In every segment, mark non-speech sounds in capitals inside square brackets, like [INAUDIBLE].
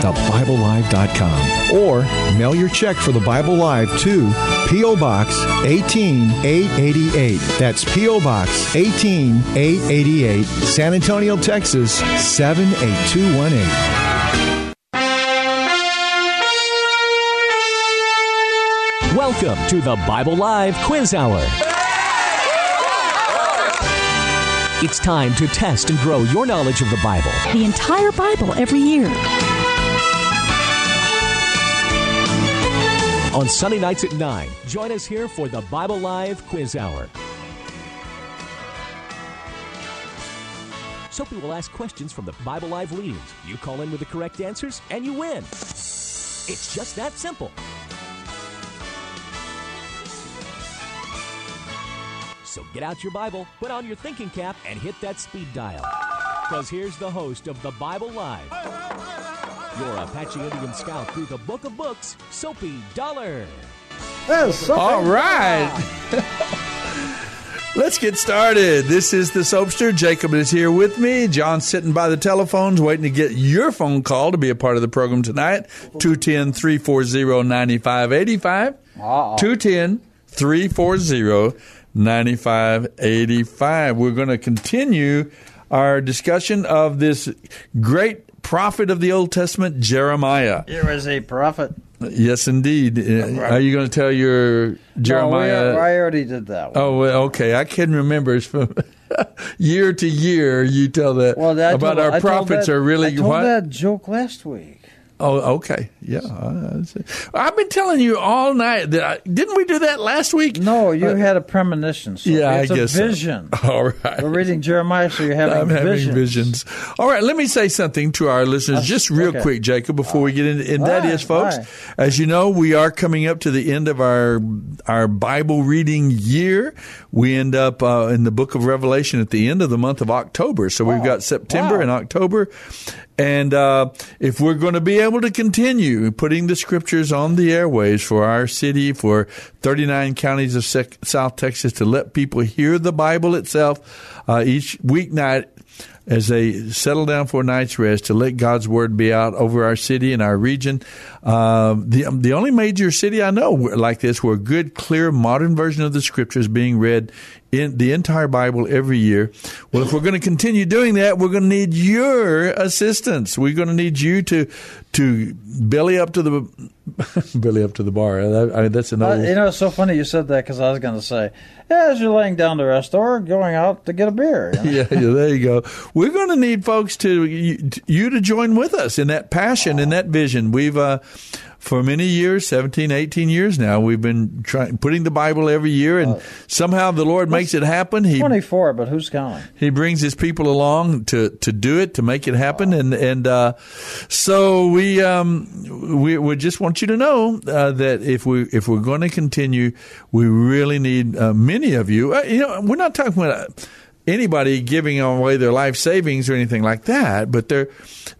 www.thebiblelive.com, or mail your check for the Bible Live to P.O. Box 18888. That's P.O. Box 18888, San Antonio, Texas 78218. Welcome to the Bible Live Quiz Hour. It's time to test and grow your knowledge of the Bible. The entire Bible every year. On Sunday nights at 9, join us here for the Bible Live Quiz Hour. Soapy will ask questions from the Bible Live leaders. You call in with the correct answers, and you win. It's just that simple. So get out your Bible, put on your thinking cap, and hit that speed dial. Because here's the host of the Bible Live, your Apache Indian scout through the book of books, Soapy Dollar. All right. [LAUGHS] Let's get started. This is the Soapster. Jacob is here with me. John's sitting by the telephones waiting to get your phone call to be a part of the program tonight. 210 340 9585. 210 340 9585. We're going to continue our discussion of this great prophet of the Old Testament, Jeremiah. Here is a prophet. Yes, indeed. Uh, Are you going to tell your Jeremiah? No, I already did that one. Oh, okay. I can remember. It's from [LAUGHS] year to year, you tell that well, that about told, our prophets that, are really I told what? that joke last week. Oh, okay. Yeah. I've been telling you all night that I, didn't we do that last week? No, you uh, had a premonition. So yeah, it's I guess a vision. So. [LAUGHS] All right. We're reading Jeremiah, so you're having I'm visions. having visions. All right. Let me say something to our listeners, just real okay. quick, Jacob, before we get into. And that right, is, folks, right. as you know, we are coming up to the end of our our Bible reading year. We end up uh, in the Book of Revelation at the end of the month of October. So we've got September Wow. and October. And uh, if we're going to be able to continue putting the scriptures on the airways for our city, for 39 counties of South Texas, to let people hear the Bible itself uh, each weeknight as they settle down for a night's rest, to let God's word be out over our city and our region. Uh, the the only major city I know like this where a good, clear, modern version of the scriptures being read in the entire Bible every year. Well, if we're going to continue doing that, we're going to need your assistance. We're going to need you to to belly up to the [LAUGHS] belly up to the bar. That- I- that's an Uh, you know, it's so funny you said that because I was going to say, yeah, as you're laying down to rest or going out to get a beer. you know? [LAUGHS] yeah, yeah, there you go. We're going to need folks to you, you to join with us in that passion in that vision. We've uh, for many years, 17, 18 years now, we've been trying putting the Bible every year, and somehow the Lord makes it happen. He 24, but who's counting? he brings his people along to, to do it to make it happen and and uh, so we um we, we just want you to know uh, that if we if we're going to continue we really need uh, many of you uh, you know we're not talking about anybody giving away their life savings or anything like that but there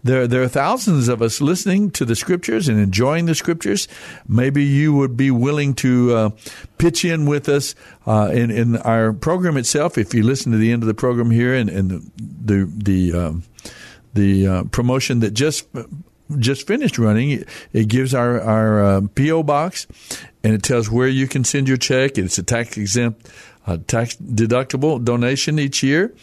there there are thousands of us listening to the scriptures and enjoying the scriptures maybe you would be willing to uh, pitch in with us uh, in in our program itself if you listen to the end of the program here and, and the the the um, the uh, promotion that just just finished running. It, it gives our our uh, PO box, and it tells where you can send your check. It's a tax exempt, uh, tax deductible donation each year.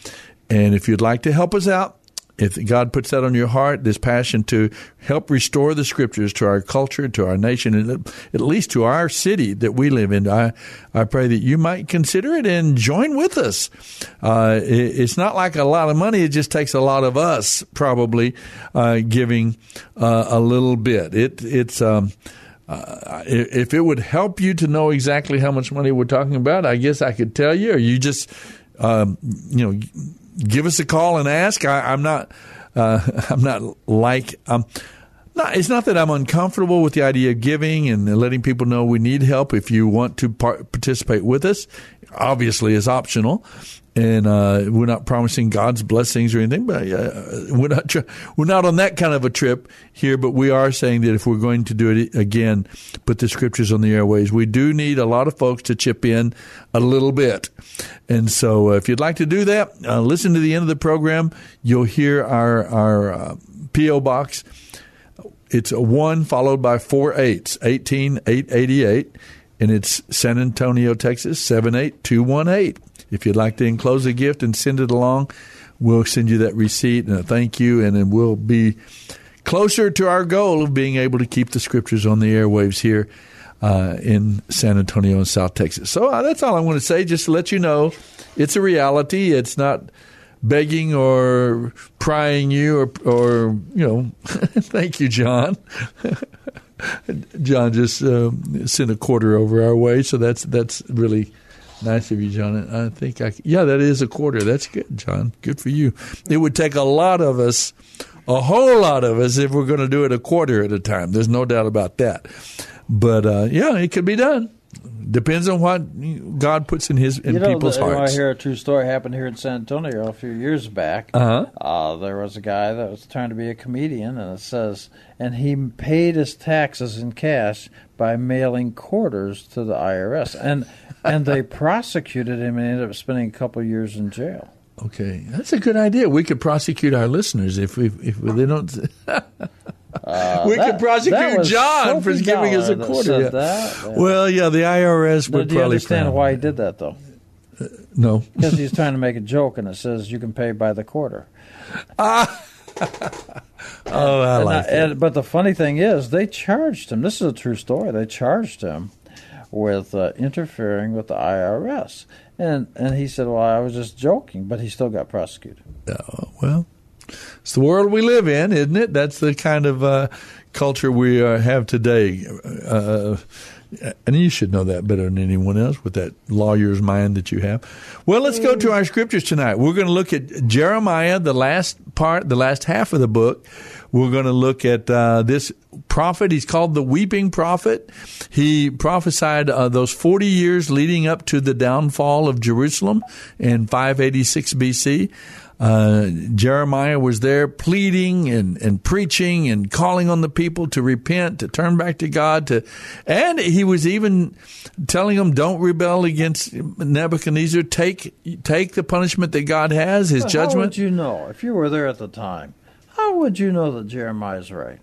And if you'd like to help us out, if God puts that on your heart, this passion to help restore the scriptures to our culture, to our nation, and at least to our city that we live in, I, I pray that you might consider it and join with us. Uh, it, it's not like a lot of money, it just takes a lot of us probably uh, giving uh, a little bit. It, it's. Um, uh, if it would help you to know exactly how much money we're talking about, I guess I could tell you, or you just, um, you know, give us a call and ask. I, am not. Uh, [LAUGHS] I'm not like. Um, not, it's not that I'm uncomfortable with the idea of giving and letting people know we need help. If you want to part, participate with us, obviously it's optional and uh, we're not promising God's blessings or anything. But uh, we're not we're not on that kind of a trip here. But we are saying that if we're going to do it again, put the scriptures on the airways, we do need a lot of folks to chip in a little bit. And so, uh, if you'd like to do that, uh, listen to the end of the program. You'll hear our our uh, PO box. It's a one followed by four eights, eighteen eight eighty eight, and it's San Antonio, Texas seven eight two one eight. If you'd like to enclose a gift and send it along, we'll send you that receipt and a thank you, and then we'll be closer to our goal of being able to keep the scriptures on the airwaves here uh, in San Antonio and South Texas. So uh, that's all I want to say, just to let you know it's a reality. It's not begging or prying you or, or you know, [LAUGHS] thank you, John. [LAUGHS] John just uh, sent a quarter over our way, so that's that's really Nice of you, John. I think I, yeah, that is a quarter. That's good, John. Good for you. It would take a lot of us, a whole lot of us, if we're going to do it a quarter at a time. There's no doubt about that. But uh, yeah, it could be done. Depends on what God puts in his in you know, people's the, hearts. I hear a true story happened here in San Antonio a few years back. Uh-huh. Uh, there was a guy that was trying to be a comedian, and it says, and he paid his taxes in cash by mailing quarters to the IRS, and and they prosecuted him and ended up spending a couple of years in jail. Okay, that's a good idea. We could prosecute our listeners if we if they don't. [LAUGHS] Uh, we that- could prosecute John for giving us a quarter. yeah. that, yeah. Well, yeah, the IRS would do you probably understand why he did that though? No, [LAUGHS] Because he's trying to make a joke, and it says you can pay by the quarter. [LAUGHS] Oh, I And like that. and- but the funny thing is, they charged him. This is a true story. They charged him with uh, interfering with the IRS, and and he said, "Well, I was just joking," but he still got prosecuted. Well, it's the world we live in, isn't it? That's the kind of uh, culture we uh, have today. Uh, and you should know that better than anyone else with that lawyer's mind that you have. Well, let's go to our scriptures tonight. We're going to look at Jeremiah, the last part, the last half of the book. We're going to look at uh, this prophet. He's called the weeping prophet. He prophesied uh, those 40 years leading up to the downfall of Jerusalem in 586 BC. Uh, Jeremiah was there pleading and, and preaching and calling on the people to repent, to turn back to God, to, and he was even telling them, "Don't rebel against Nebuchadnezzar. Take take the punishment that God has, His How judgment." would you know if you were there at the time? How would you know that Jeremiah's right?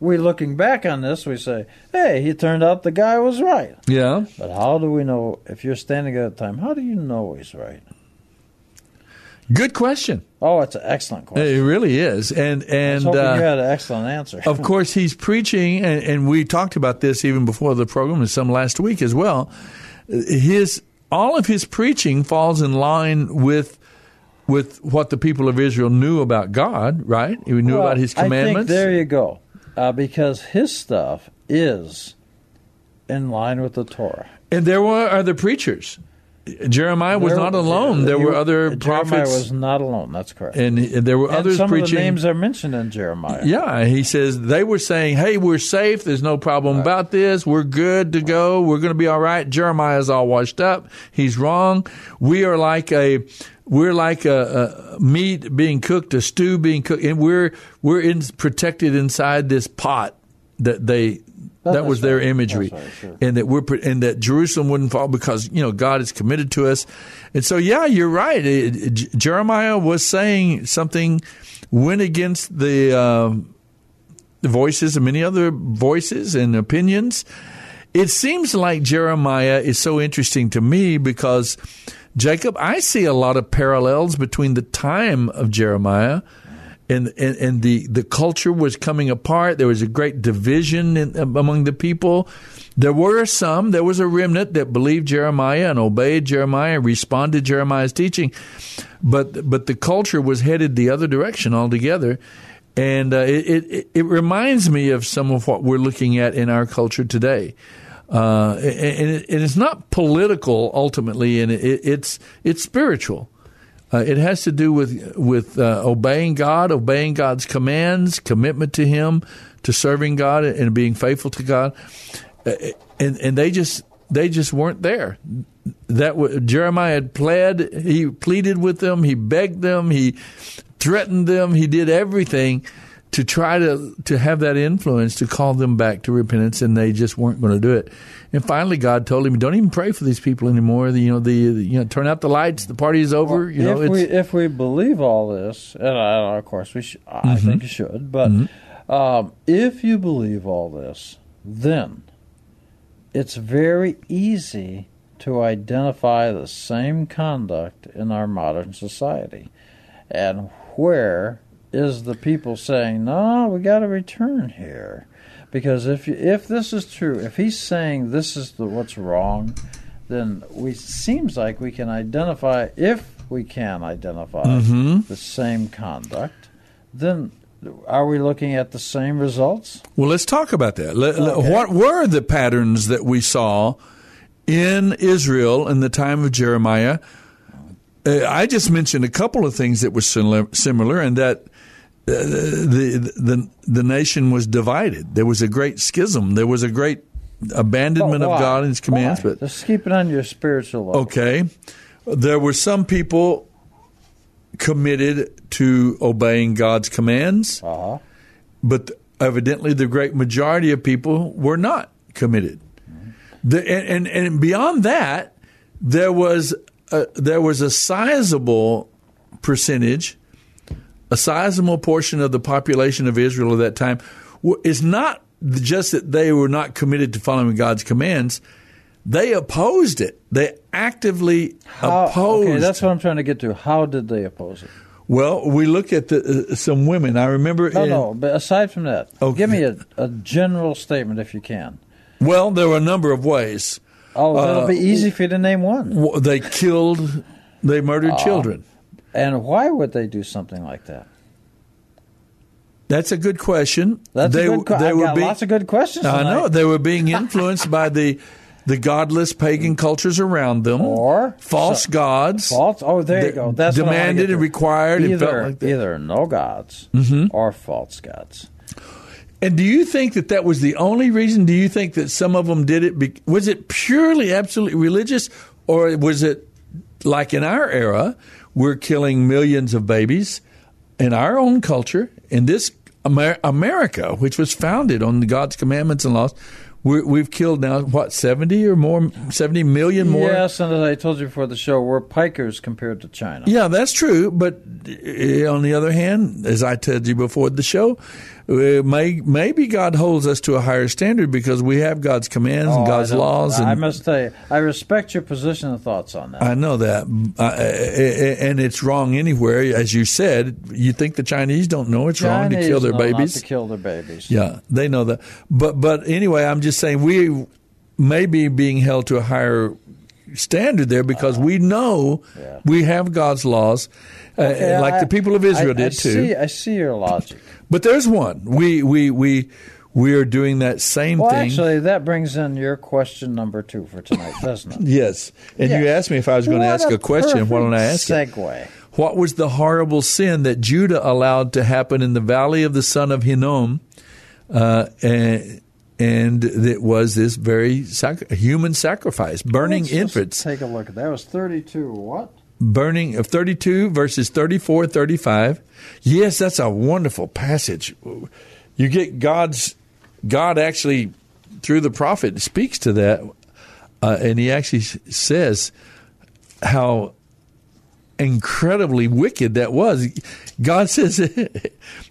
We looking back on this, we say, "Hey, he turned out the guy was right." yeah, But how do we know if you're standing at the time? How do you know he's right? good question. Oh, it's an excellent question. It really is, and and uh, you had an excellent answer. of [LAUGHS] course he's preaching, and, and we talked about this even before the program, and some last week as well. His all of his preaching falls in line with with what the people of Israel knew about God, right? He knew Well, about His I think commandments. there you go, uh, because his stuff is in line with the Torah. and there were other preachers. Jeremiah was There- not alone. There he- were other Jeremiah prophets, was not alone. That's correct. and, there were And others some preaching. of the names are mentioned in Jeremiah. Yeah, he says they were saying, "Hey, we're safe. There's no problem about this. We're good to go. We're going to be all right." Jeremiah's all washed up. He's wrong. We are like a we're like a, a meat being cooked, a stew being cooked, and we're we're in, protected inside this pot that they. That That's was their right. imagery, right, sure. and that we're and that Jerusalem wouldn't fall because you know God is committed to us, and so yeah, you're right. It- it- Jeremiah was saying something went against the um, voices and many other voices and opinions. It seems like Jeremiah is so interesting to me because Jacob, I see a lot of parallels between the time of Jeremiah and, and, and the, the culture was coming apart. There was a great division in, among the people. There were some, there was a remnant that believed Jeremiah and obeyed Jeremiah, responded Jeremiah's teaching, but but the culture was headed the other direction altogether. And uh, it, it, it reminds me of some of what we're looking at in our culture today. Uh, and, it, and, it's not political ultimately, and it's it's spiritual. Uh, it has to do with with uh, obeying God, obeying God's commands, commitment to Him, to serving God, and being faithful to God. Uh, and and they just they just weren't there. That Jeremiah had pled. He pleaded with them. He begged them. He threatened them. He did everything to try to to have that influence to call them back to repentance, and they just weren't going to do it. And finally, God told him, "Don't even pray for these people anymore. The, you know, the, the you know, turn out the lights. The party is over. Well, you know, if we if we believe all this, and I, of course we, sh- I mm-hmm. think you should, but mm-hmm. um, if you believe all this, then it's very easy to identify the same conduct in our modern society, and where is the people saying, "No, we got to return here," because if if this is true, if he's saying this is the what's wrong, then we seems like we can identify if we can identify mm-hmm. the same conduct, then are we looking at the same results? Well, let's talk about that. Okay. What were the patterns that we saw in Israel in the time of Jeremiah? Uh, I just mentioned a couple of things that were similar, and that the, the the nation was divided. There was a great schism. There was a great abandonment of God and His commands. Why? But just keep it on your spiritual level. Okay, there were some people committed to obeying God's commands, uh-huh. but evidently the great majority of people were not committed. Mm-hmm. The, and, and, and beyond that, there was a, there was a sizable percentage a sizable portion of the population of Israel at that time is not just that they were not committed to following God's commands. They opposed it. They actively How, opposed. Okay, that's what I'm trying to get to. How did they oppose it? Well, we look at the, uh, some women. I remember. No, in, no. But aside from that, okay. give me a, a, general statement if you can. Well, there were a number of ways. Oh, that'll uh, be easy for you to name one. They killed. They murdered uh, children. And why would they do something like that? That's a good question. That's they, a good. They I've were got being, lots of good questions. I know they were being influenced by the the godless pagan cultures around them, or false so, gods. False. Oh, there you go. That's demanded and required. Either like either no gods mm-hmm. or false gods. And do you think that that was the only reason? Do you think that some of them did it? Be, was it purely, absolutely religious, or was it like in our era? We're killing millions of babies in our own culture, in this Amer- America, which was founded on God's commandments and laws. we have killed now what seventy or more, seventy million more. Yes, and as I told you before the show, we're pikers compared to China. Yeah, that's true. But eh, on the other hand, as I told you before the show, may, maybe God holds us to a higher standard because we have God's commands oh, and God's laws. And, I must tell you, I respect your position and thoughts on that. I know that, uh, and it's wrong anywhere. As you said, you think the Chinese don't know it's Chinese wrong to kill their babies. to kill their babies. Yeah, they know that. But but anyway, I'm just saying we may be being held to a higher standard there because uh, we know yeah. we have God's laws, uh, like I, the people of Israel I, did I too. See, I see your logic. But there's one. We we we we are doing that same well, thing. Actually, that brings in your question number two for tonight, doesn't it? [LAUGHS] yes. And yes. you asked me if I was going what to ask a, a question. Why don't I ask segue. It? What was the horrible sin that Judah allowed to happen in the valley of the son of Hinnom? Uh, and, and it was this very sac- human sacrifice, burning infants. Take a look at that. It was 32 what? Burning of 32 verses 34 35 yes that's a wonderful passage you get god's god actually through the prophet speaks to that uh, and he actually says how incredibly wicked that was God [LAUGHS] says,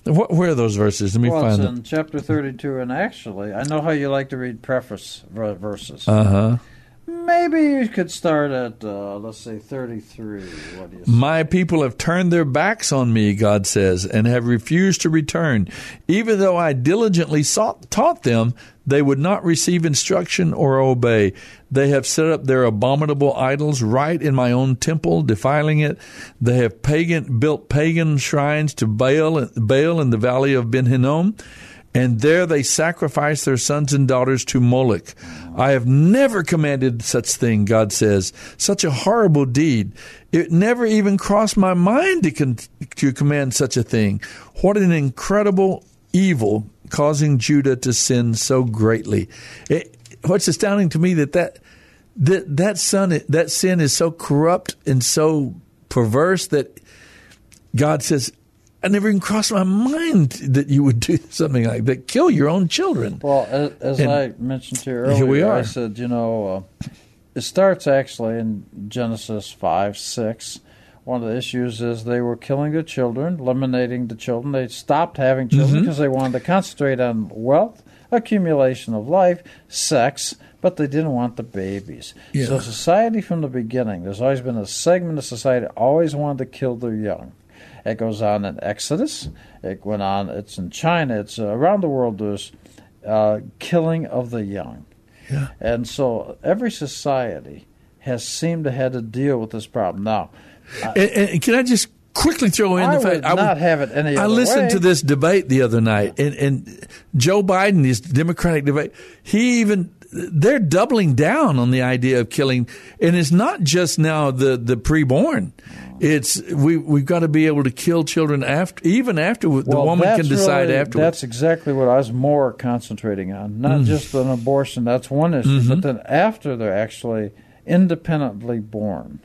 what, where are those verses? Let me well, find it's them. in chapter 32, and actually, I know how you like to read preface verses. Uh huh. Maybe you could start at, uh, let's say, 33. What do you say? My people have turned their backs on me, God says, and have refused to return. Even though I diligently sought, taught them, they would not receive instruction or obey. They have set up their abominable idols right in my own temple, defiling it. They have pagan built pagan shrines to Baal, Baal in the valley of Ben Hinnom and there they sacrifice their sons and daughters to Moloch. I have never commanded such thing, God says, such a horrible deed. It never even crossed my mind to, con- to command such a thing. What an incredible evil causing Judah to sin so greatly. It, what's astounding to me that that that that son that sin is so corrupt and so perverse that God says, I never even crossed my mind that you would do [LAUGHS] something like that, kill your own children. Well, as, as And I mentioned to you earlier, here we are. I said, you know, uh, it starts actually in Genesis 5, 6. One of the issues is they were killing the children, eliminating the children. They stopped having children Mhm. because they wanted to concentrate on wealth, accumulation of life, sex, but they didn't want the babies. Yeah. So society from the beginning, there's always been a segment of society always wanted to kill their young. It goes on in Exodus. It went on. It's in China. It's around the world. There's uh, killing of the young, Yeah. and so every society has seemed to had to deal with this problem. Now, And, and can I just quickly throw in I the fact would not have it any I listened way. to this debate the other night, and, and Joe Biden, his Democratic debate, he even they're doubling down on the idea of killing, and it's not just now the the preborn. It's we we've got to be able to kill children after even after the Well, woman can decide really- afterwards. That's exactly what I was more concentrating on. Not Mm. just an abortion, that's one issue, Mhm. but then after they're actually independently born.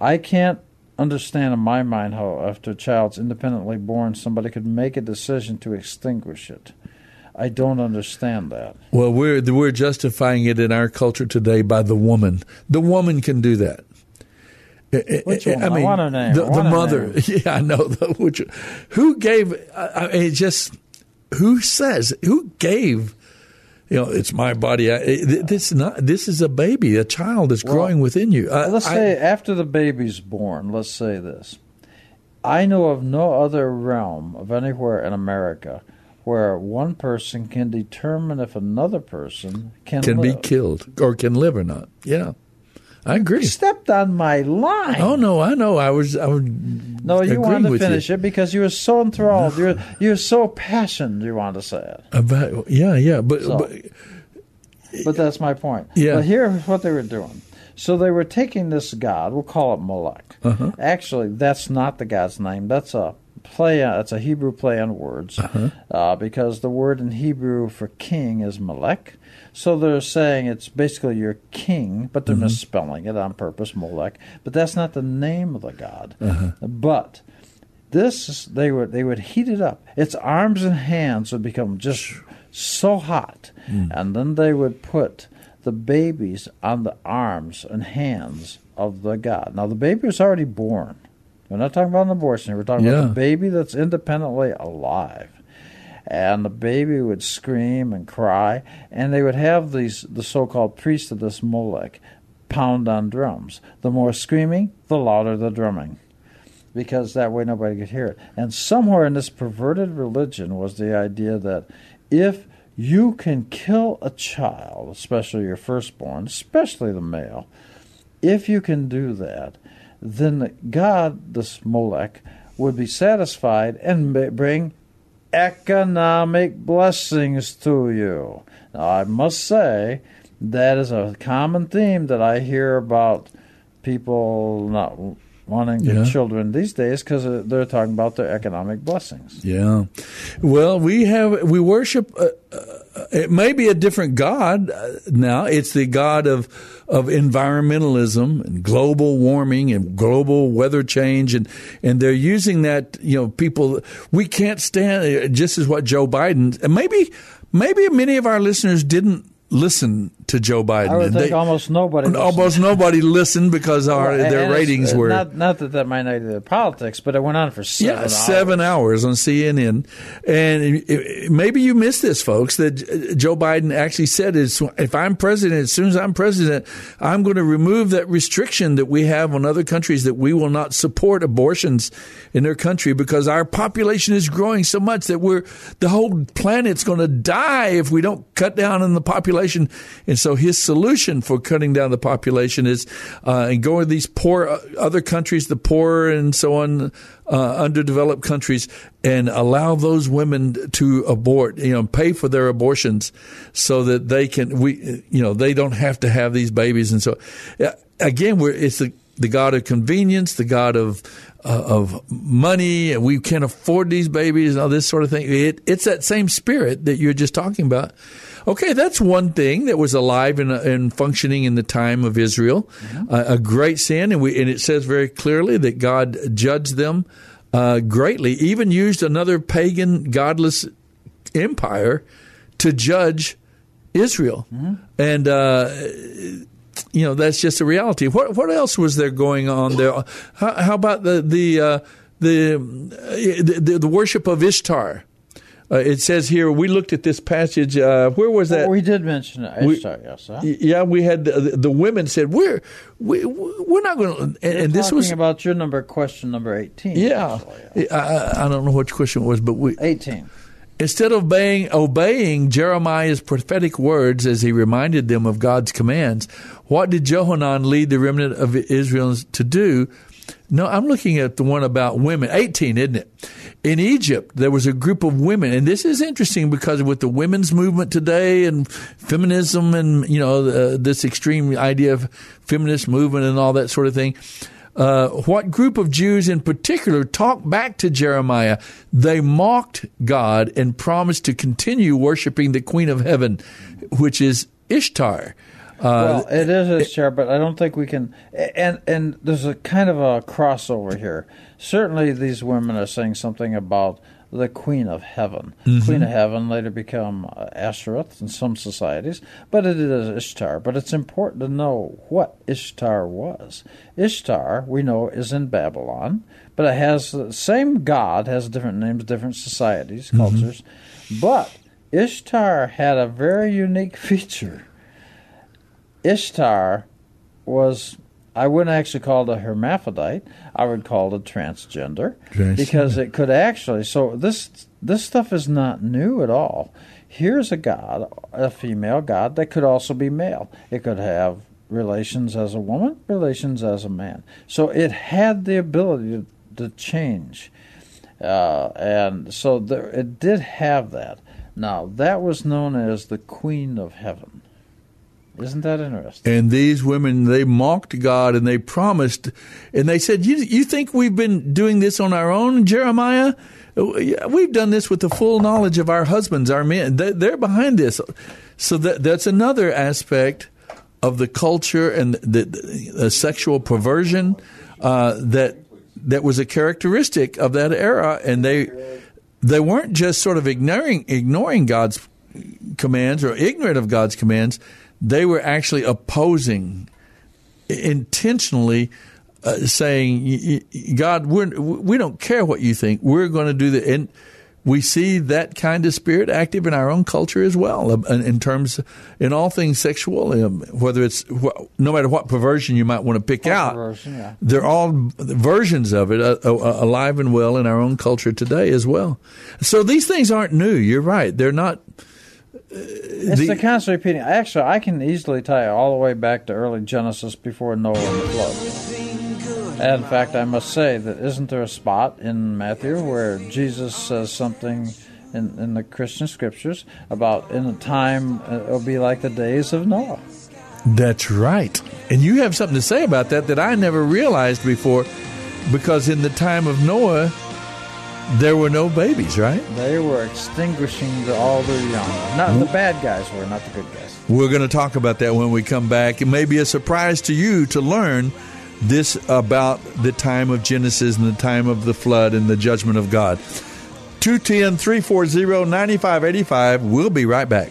I can't understand in my mind how, after a child's independently born, somebody could make a decision to extinguish it. I don't understand that. Well, we're we're justifying it in our culture today by the woman. The woman can do that. Which woman? I want her name. The, the mother. name. [LAUGHS] Yeah, I know. [LAUGHS] The, which, who gave? I, I mean, it just who says who gave? You know, it's my body. I, it- this is not. This is a baby, a child that's Well, growing within you. I, let's I- say after the baby's born, let's say this. I know of no other realm of anywhere in America where one person can determine if another person can, can be killed or can live or not. Yeah, I agree. stepped on my line. Oh no, I know. I was. I was. No, you wanted to finish you. it because you were so enthralled. You were, you were so passionate. You wanted to say it. About yeah, yeah, but, So- but But that's my point. Yeah. But here's what they were doing. So they were taking this god. We'll call it Molech. Uh-huh. Actually, that's not the god's name. That's a play. it's a Hebrew play on words, Uh-huh. uh, because the word in Hebrew for king is Melech. So they're saying it's basically your king, but they're Mhm. misspelling it on purpose, Molech. But that's not the name of the god. Uh-huh. But this they would they would heat it up. Its arms and hands would become just so hot, Mm. and then they would put the babies on the arms and hands of the god. Now the baby was already born. We're not talking about an abortion. here. We're talking Yeah. about a baby that's independently alive. And the baby would scream and cry, and they would have these the so-called priests of this Molech pound on drums. The more screaming, the louder the drumming because that way nobody could hear it. And somewhere in this perverted religion was the idea that if you can kill a child, especially your firstborn, especially the male, if you can do that, then God, this Molech, would be satisfied and bring economic blessings to you. Now, I must say, that is a common theme that I hear about people not wanting Yeah. children these days because they're talking about their economic blessings. Yeah. Well, we have we worship. Uh, uh, it may be a different God uh, now. It's the God of of environmentalism and global warming and global weather change, and and they're using that. You know, people we can't stand. uh, Just as what Joe Biden and maybe maybe many of our listeners didn't listen to Joe Biden. I would think they- almost nobody. listened. almost [LAUGHS] nobody listened because our Well, their ratings were not, not that that might not be the politics, but it went on for seven yeah, hours. seven hours on CNN. And it- it- maybe you missed this, folks, that Joe Biden actually said is if I'm president, as soon as I'm president, I'm going to remove that restriction that we have on other countries that we will not support abortions in their country because our population is growing so much that we're the whole planet's going to die if we don't cut down on the population. And so his solution for cutting down the population is uh, and going to these poor uh, other countries, the poor and so on, uh, underdeveloped countries, and allow those women to abort, you know, pay for their abortions so that they can, we, you know, they don't have to have these babies. And so, yeah, again, we're, it's the, the God of convenience, the God of, uh, of money, and we can't afford these babies and all this sort of thing. It, it's that same spirit that you're just talking about. Okay, that's one thing that was alive and, and functioning in the time of Israel, uh, a great sin, and we and it says very clearly that God judged them uh, greatly, even used another pagan, godless empire to judge Israel, and. Uh, you know that's just a reality. What what else was there going on there? How, how about the the, uh, the, uh, the the worship of Ishtar? Uh, it says here we looked at this passage. Uh, where was that? Oh, we did mention it. We- Ishtar, yes. Huh? yeah, we had the, the women said we're we we're not going to. And, and this talking was about your number, question number eighteen. yeah. actually. I, I- I don't know which question it was, but we eighteen. Instead of obeying, obeying Jeremiah's prophetic words as he reminded them of God's commands, what did Johanan lead the remnant of Israel to do? No, I'm looking at the one about women. 18, isn't it? In Egypt, there was a group of women, and this is interesting because with the women's movement today and feminism and, you know, uh, this extreme idea of feminist movement and all that sort of thing, uh, what group of Jews in particular talked back to Jeremiah? They mocked God and promised to continue worshiping the Queen of Heaven, which is Ishtar. Uh, well, it is Ishtar, but I don't think we can. And and there's a kind of a crossover here. Certainly, these women are saying something about the Queen of Heaven. Mhm. Queen of Heaven later become uh, Ashereth in some societies, but it is Ishtar. But it's important to know what Ishtar was. Ishtar, we know, is in Babylon, but it has the same god has different names, different societies, Mhm. cultures. But Ishtar had a very unique [LAUGHS] feature. Ishtar was I wouldn't actually call it a hermaphrodite. I would call it transgender Transgender. because it could actually. So this this stuff is not new at all. Here's a god, a female god that could also be male. It could have relations as a woman, relations as a man. So it had the ability to, to change, uh, and so there, it did have that. Now that was known as the Queen of Heaven. Isn't that interesting? And these women, they mocked God and they promised, and they said, "You, you think we've been doing this on our own, Jeremiah? We've done this with the full knowledge of our husbands, our men. They- They're behind this." So that that's another aspect of the culture and the, the, the sexual perversion uh, that that was a characteristic of that era, and they they weren't just sort of ignoring ignoring God's commands or ignorant of God's commands. They were actually opposing intentionally. Uh, saying, "Y- y- God, we're, we don't care what you think. We're going to do the, and we see that kind of spirit active in our own culture as well, uh, in, terms, in all things sexual, um, whether it's, no matter what perversion you might want to pick out, yeah. they're all versions of it uh, uh, alive and well in our own culture today as well. So these things aren't new. You're right. They're not. It's the- the, constant repeating. Actually, I can easily tie it all the way back to early Genesis before Noah and the flood. And in fact, I must say that isn't there a spot in Matthew where Jesus says something in, in the Christian scriptures about in a time uh, it'll be like the days of Noah. That's right. And you have something to say about that that I never realized before because in the time of Noah, there were no babies, right? They were extinguishing the, all their young. Not the mm. bad guys were, not the good guys. We're going to talk about that when we come back. It may be a surprise to you to learn this about the time of Genesis and the time of the flood and the judgment of God. 210 340 9585. We'll be right back.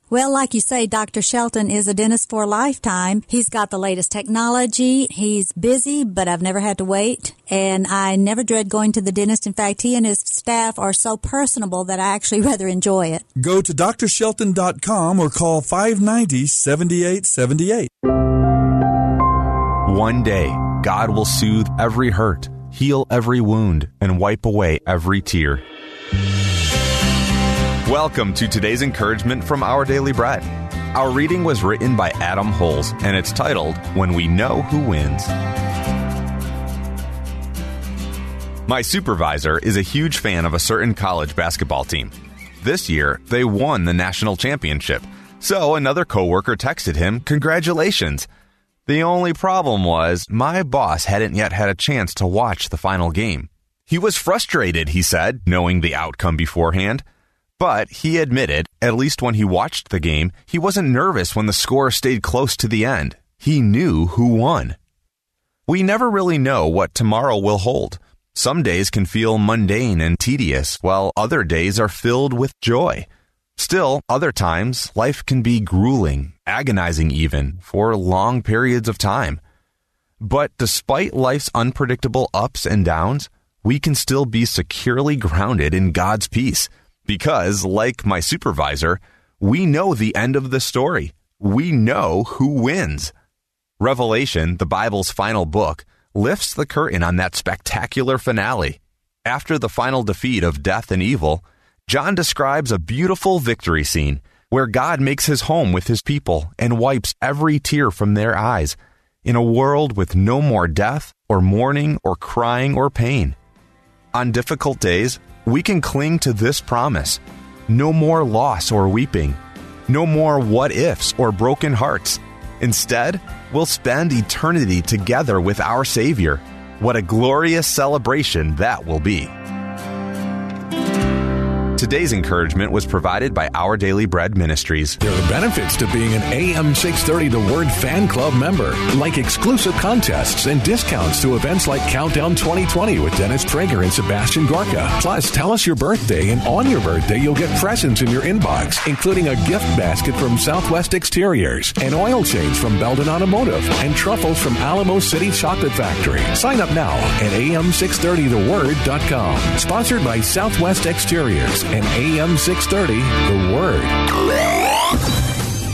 Well, like you say, Dr. Shelton is a dentist for a lifetime. He's got the latest technology. He's busy, but I've never had to wait. And I never dread going to the dentist. In fact, he and his staff are so personable that I actually [LAUGHS] rather enjoy it. Go to drshelton.com or call 590 7878. One day, God will soothe every hurt, heal every wound, and wipe away every tear. Welcome to today's encouragement from Our Daily Bread. Our reading was written by Adam Holz, and it's titled When We Know Who Wins. My supervisor is a huge fan of a certain college basketball team. This year, they won the national championship, so another coworker texted him, Congratulations! The only problem was my boss hadn't yet had a chance to watch the final game. He was frustrated, he said, knowing the outcome beforehand. But he admitted, at least when he watched the game, he wasn't nervous when the score stayed close to the end. He knew who won. We never really know what tomorrow will hold. Some days can feel mundane and tedious, while other days are filled with joy. Still, other times, life can be grueling, agonizing even, for long periods of time. But despite life's unpredictable ups and downs, we can still be securely grounded in God's peace because, like my supervisor, we know the end of the story. We know who wins. Revelation, the Bible's final book, lifts the curtain on that spectacular finale. After the final defeat of death and evil, John describes a beautiful victory scene where God makes his home with his people and wipes every tear from their eyes in a world with no more death or mourning or crying or pain. On difficult days, we can cling to this promise no more loss or weeping, no more what ifs or broken hearts. Instead, we'll spend eternity together with our Savior. What a glorious celebration that will be. Today's encouragement was provided by Our Daily Bread Ministries. There are benefits to being an AM 630 The Word fan club member, like exclusive contests and discounts to events like Countdown 2020 with Dennis Prager and Sebastian Gorka. Plus, tell us your birthday, and on your birthday, you'll get presents in your inbox, including a gift basket from Southwest Exteriors, an oil change from Belden Automotive, and truffles from Alamo City Chocolate Factory. Sign up now at am630theword.com. Sponsored by Southwest Exteriors and AM 630 The Word.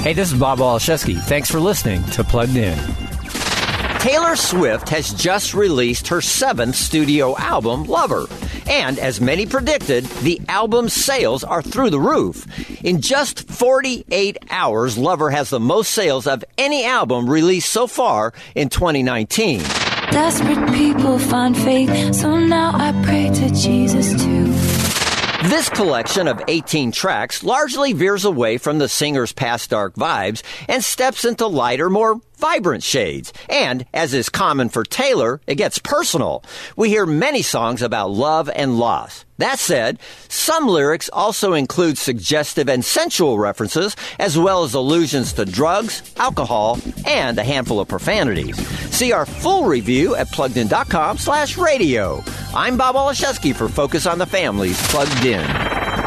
Hey, this is Bob Waliszewski. Thanks for listening to Plugged In. Taylor Swift has just released her seventh studio album, Lover. And as many predicted, the album's sales are through the roof. In just 48 hours, Lover has the most sales of any album released so far in 2019. Desperate people find faith, so now I pray to Jesus too. This collection of 18 tracks largely veers away from the singer's past dark vibes and steps into lighter, more vibrant shades. And, as is common for Taylor, it gets personal. We hear many songs about love and loss. That said, some lyrics also include suggestive and sensual references, as well as allusions to drugs, alcohol, and a handful of profanities. See our full review at pluggedin.com slash radio. I'm Bob Waliszewski for Focus on the Family's Plugged In.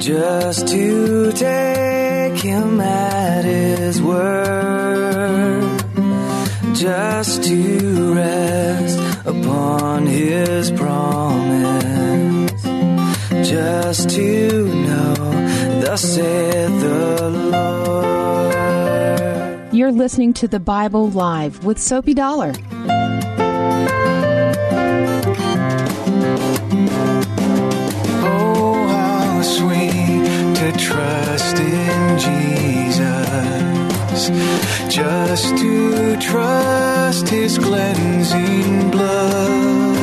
just to take him at his word, just to rest upon his promise, just to know, thus saith the Lord. You're listening to the Bible Live with Soapy Dollar. Trust in Jesus, just to trust His cleansing blood.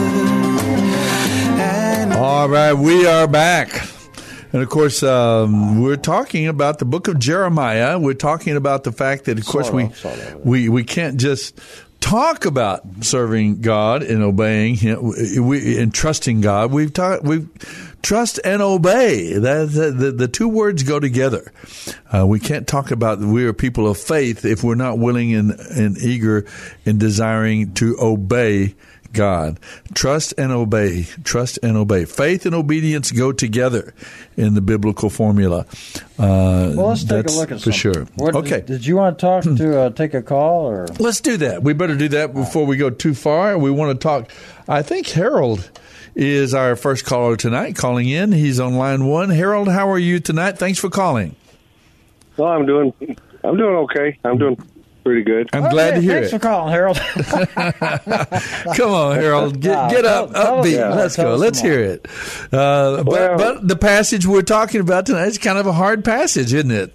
All right, we are back. And of course, um, we're talking about the book of Jeremiah. We're talking about the fact that, of course, we, of, sort of. we we can't just talk about serving God and obeying Him we, and trusting God. We've talked we trust and obey. That the, the, the two words go together. Uh, we can't talk about we are people of faith if we're not willing and, and eager and desiring to obey God. Trust and obey. Trust and obey. Faith and obedience go together in the biblical formula. Uh, Well, let's take a look at for something. sure. What- okay. Did you want to talk to uh, take a call or? Let's do that. We better do that before we go too far. We want to talk. I think Harold is our first caller tonight, calling in. He's on line one. Harold, how are you tonight? Thanks for calling. Well, I'm doing, I'm doing okay. I'm doing pretty good. I'm glad to hear Thanks it. Thanks for calling, Harold. [LAUGHS] Come on, Harold, get get up, Tell- tell upbeat. more. Let's Tell go. Let's hear it. Uh, but, Well- but the passage we're talking about tonight is kind of a hard passage, isn't it?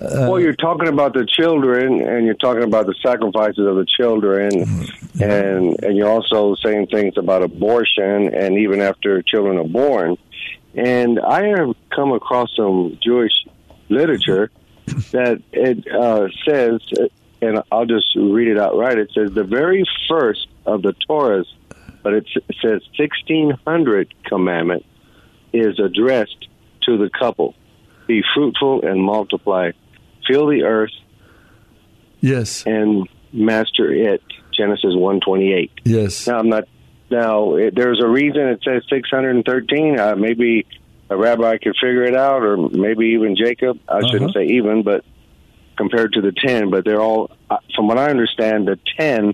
Well, you're talking about the children, and you're talking about the sacrifices of the children, Mm-hmm. and and you're also saying things about abortion, and even after children are born. And I have come across some Jewish literature [LAUGHS] that it uh, says, and I'll just read it out right. It says the very first of the Torahs, but it says 1600 commandment is addressed to the couple: be fruitful and multiply, fill the earth Yes. and master it. Genesis one twenty eight. Yes. Now I'm not. Now it, there's a reason it says 613. Uh, maybe a rabbi could figure it out, or maybe even Jacob. I shouldn't Uh-huh. say even, but compared to the ten, but they're all. uh, From what I understand, the ten,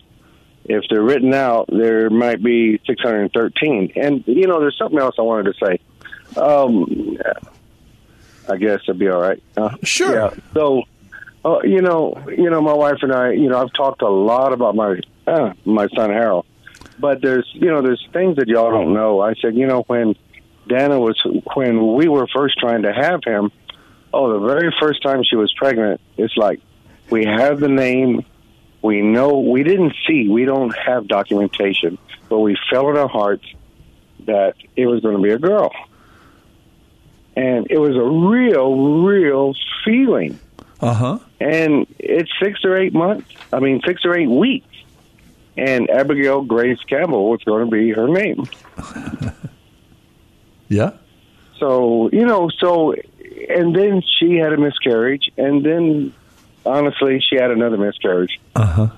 if they're written out, there might be 613. And you know, there's something else I wanted to say. Um, I guess it'll be all right. Uh, sure. Yeah. So, uh, you know, you know, my wife and I, you know, I've talked a lot about my uh, my son Harold, but there's, you know, there's things that y'all don't know. I said, you know, when Dana was, when we were first trying to have him, oh, the very first time she was pregnant, it's like we have the name, we know, we didn't see, we don't have documentation, but we felt in our hearts that it was going to be a girl. And it was a real, real feeling. Uh huh. And it's six or eight months. I mean, six or eight weeks. And Abigail Grace Campbell was going to be her name. [LAUGHS] Yeah. So, you know, so, and then she had a miscarriage. And then, honestly, she had another miscarriage. Uh huh.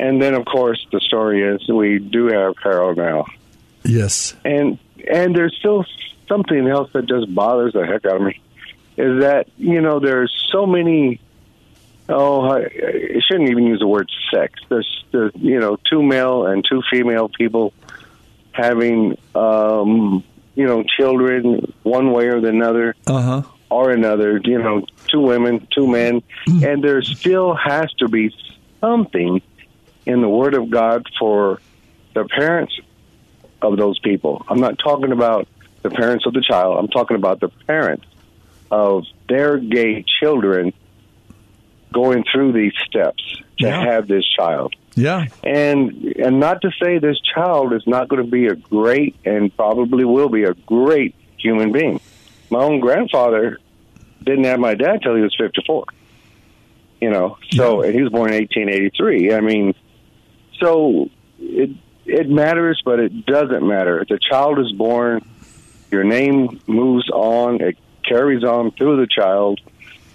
And then, of course, the story is we do have Harold now. Yes. and and there's still something else that just bothers the heck out of me is that you know there's so many oh I, I shouldn't even use the word sex there's there's you know two male and two female people having um you know children one way or the another Uh huh. or another you know two women two men and there still has to be something in the word of god for the parents of those people. I'm not talking about the parents of the child. I'm talking about the parents of their gay children going through these steps to Yeah. have this child. Yeah. And and not to say this child is not going to be a great and probably will be a great human being. My own grandfather didn't have my dad till he was 54. You know, so and he was born in 1883. I mean, so it it matters, but it doesn't matter. The child is born, your name moves on, it carries on through the child.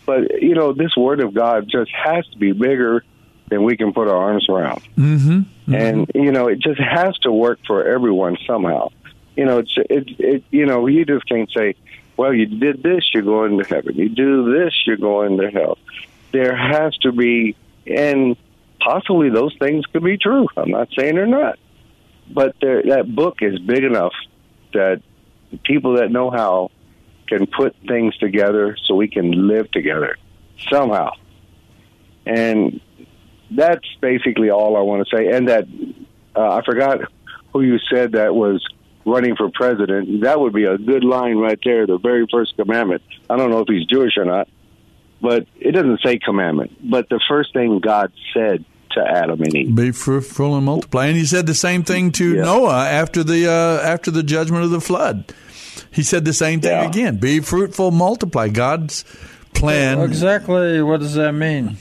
But you know, this word of God just has to be bigger than we can put our arms around. Mm-hmm. And you know, it just has to work for everyone somehow. You know, it's it it you know, you just can't say, Well, you did this, you're going to heaven. You do this, you're going to hell. There has to be and possibly those things could be true. I'm not saying they're not. But there, that book is big enough that people that know how can put things together so we can live together somehow. And that's basically all I want to say. And that uh, I forgot who you said that was running for president. That would be a good line right there, the very first commandment. I don't know if he's Jewish or not, but it doesn't say commandment. But the first thing God said to Adam and Eve. Be fruitful and multiply. And he said the same thing to Yeah. Noah after the uh, after the judgment of the flood. He said the same thing again. Be fruitful, multiply. God's plan. Exactly. What does that mean?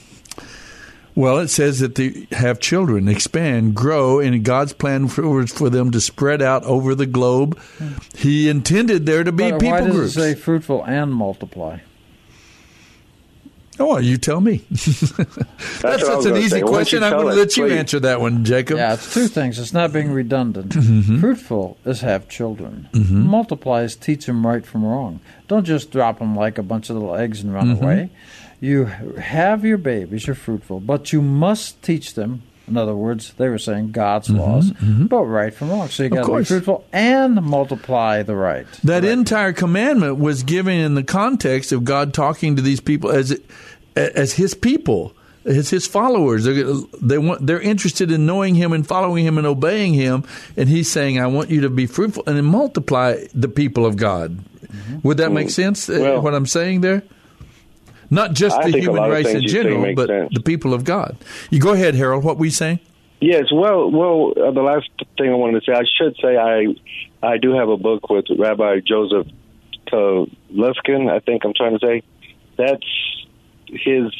Well, it says that they have children, expand, grow, and God's plan for, was for them to spread out over the globe. He intended there to be But people why does groups. it say fruitful and multiply? Oh, you tell me. [LAUGHS] that's what that's was an easy say. Question. I'm going to let you please? answer that one, Jacob. Yeah, it's two things. It's not being redundant. Mhm. Fruitful is have children. Mhm. Multiply is teach them right from wrong. Don't just drop them like a bunch of little eggs and run Mhm. away. You have your babies, you're fruitful, but you must teach them. In other words, they were saying God's Mhm, laws, mhm. but right from wrong. So you got to be fruitful and multiply the right. That entire commandment was given in the context of God talking to these people as as His people, as His followers. They're, they want they're interested in knowing Him and following Him and obeying Him. And He's saying, "I want you to be fruitful and multiply the people of God." Would that make Mm. sense? uh, Well- what I'm saying there. Not just I the human race in general, but sense. the people of God. You go ahead, Harold. What we saying? Yes, well, well, uh, the last thing I wanted to say, I should say I, I do have a book with Rabbi Joseph Telushkin. I think I'm trying to say that's his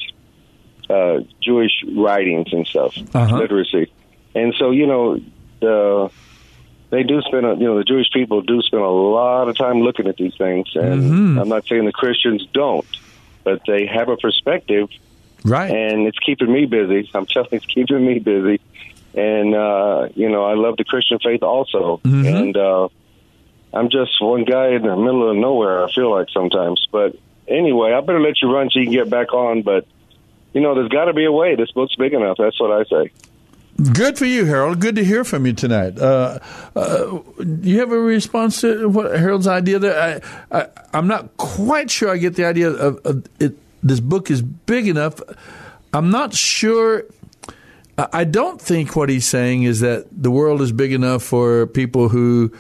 uh, Jewish writings and stuff, Uh-huh. literacy, and so you know the. They do spend, a, you know, the Jewish people do spend a lot of time looking at these things, and Mhm. I'm not saying the Christians don't, but they have a perspective Right. and it's keeping me busy. I'm telling you, it's keeping me busy. And uh, you know, I love the Christian faith also. Mhm. And uh, I'm just one guy in the middle of nowhere. I feel like sometimes. But anyway, I better let you run so you can get back on. But you know, there's got to be a way. This book's big enough. That's what I say. Good for you, Harold. Good to hear from you tonight. Uh, uh, you have a response to what Harold's idea there? I, I, I'm not quite sure I get the idea of, of it. This book is big enough. I'm not sure. I don't think what he's saying is that the world is big enough for people who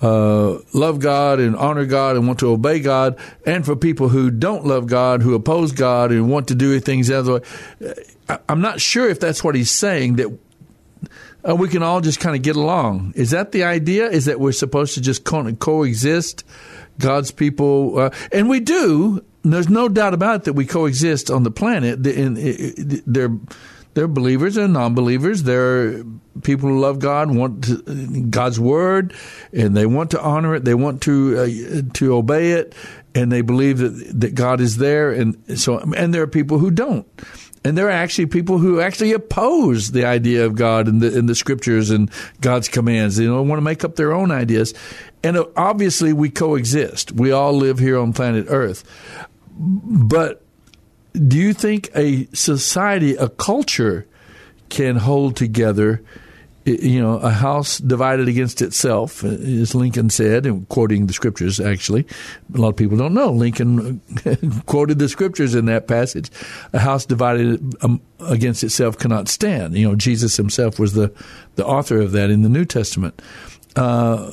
uh, love God and honor God and want to obey God, and for people who don't love God, who oppose God and want to do things the other way. I- I'm not sure if that's what he's saying. That uh, we can all just kind of get along. Is that the idea? Is that we're supposed to just co- coexist, God's people, uh, and we do. There's no doubt about it that we coexist on the planet. The- in- i- i- They're believers and non-believers. They're people who love God, want to, God's word, and they want to honor it. They want to uh, to obey it, and they believe that that God is there. And so, and there are people who don't. And there are actually people who actually oppose the idea of God and the, in the scriptures and God's commands. They don't want to make up their own ideas. And uh, obviously, we coexist. We all live here on planet Earth. But do you think a society, a culture, can hold together? You know, a house divided against itself, as Lincoln said, quoting the scriptures. Actually, a lot of people don't know Lincoln [LAUGHS] quoted the scriptures in that passage. A house divided um, against itself cannot stand. You know, Jesus himself was the the author of that in the New Testament. Uh,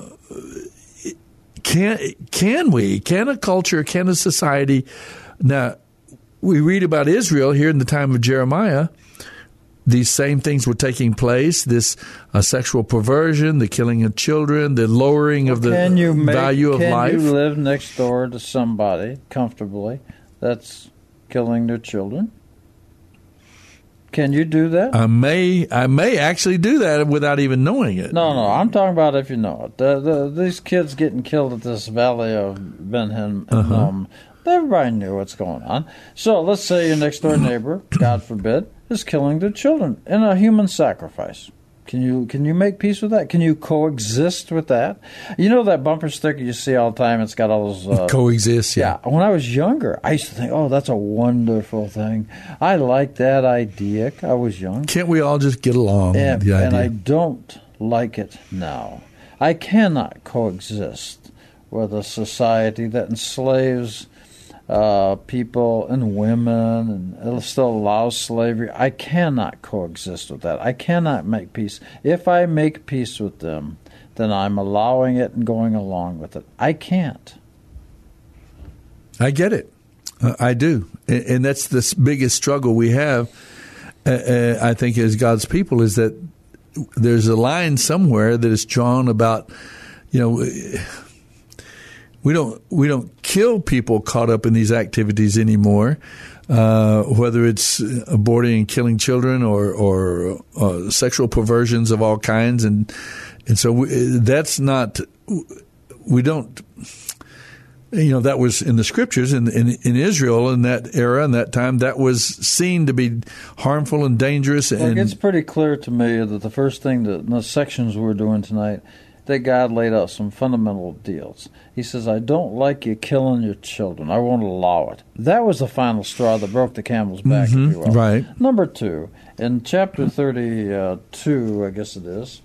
can can we? Can a culture? Can a society? Now, we read about Israel here in the time of Jeremiah. These same things were taking place. This uh, sexual perversion, the killing of children, the lowering of the make, value of can life. you live next door to somebody comfortably that's killing their children? Can you do that? I may, I may actually do that without even knowing it. No, no, I'm talking about if you know it. The, the, these kids getting killed at this valley of Ben Hinnom, Uh-huh. Everybody knew what's going on. So let's say your next door neighbor, God forbid, is killing their children in a human sacrifice. Can you can you make peace with that? Can you coexist with that? You know that bumper sticker you see all the time. It's got all those uh, Coexist, yeah. When I was younger, I used to think, "Oh, that's a wonderful thing." I like that idea. I was young. Can't we all just get along? And, the idea. and I don't like it now. I cannot coexist with a society that enslaves uh, people and women and it'll still allows slavery. I cannot coexist with that. I cannot make peace. If I make peace with them, then I'm allowing it and going along with it. I can't. I get it. Uh, I do, and, and that's the biggest struggle we have. Uh, uh, I think as God's people is that there's a line somewhere that is drawn about, you know, we don't we don't kill people caught up in these activities anymore. Uh, whether it's aborting and killing children or or uh, sexual perversions of all kinds, and and so we, that's not we don't you know that was in the scriptures in, in in Israel in that era and that time that was seen to be harmful and dangerous and it's pretty clear to me that the first thing that the sections we're doing tonight, that God laid out some fundamental deals. He says, "I don't like you killing your children. I won't allow it." That was the final straw that broke the camel's back, Mhm, if you will. right. Number two, in chapter thirty-two, I guess it is.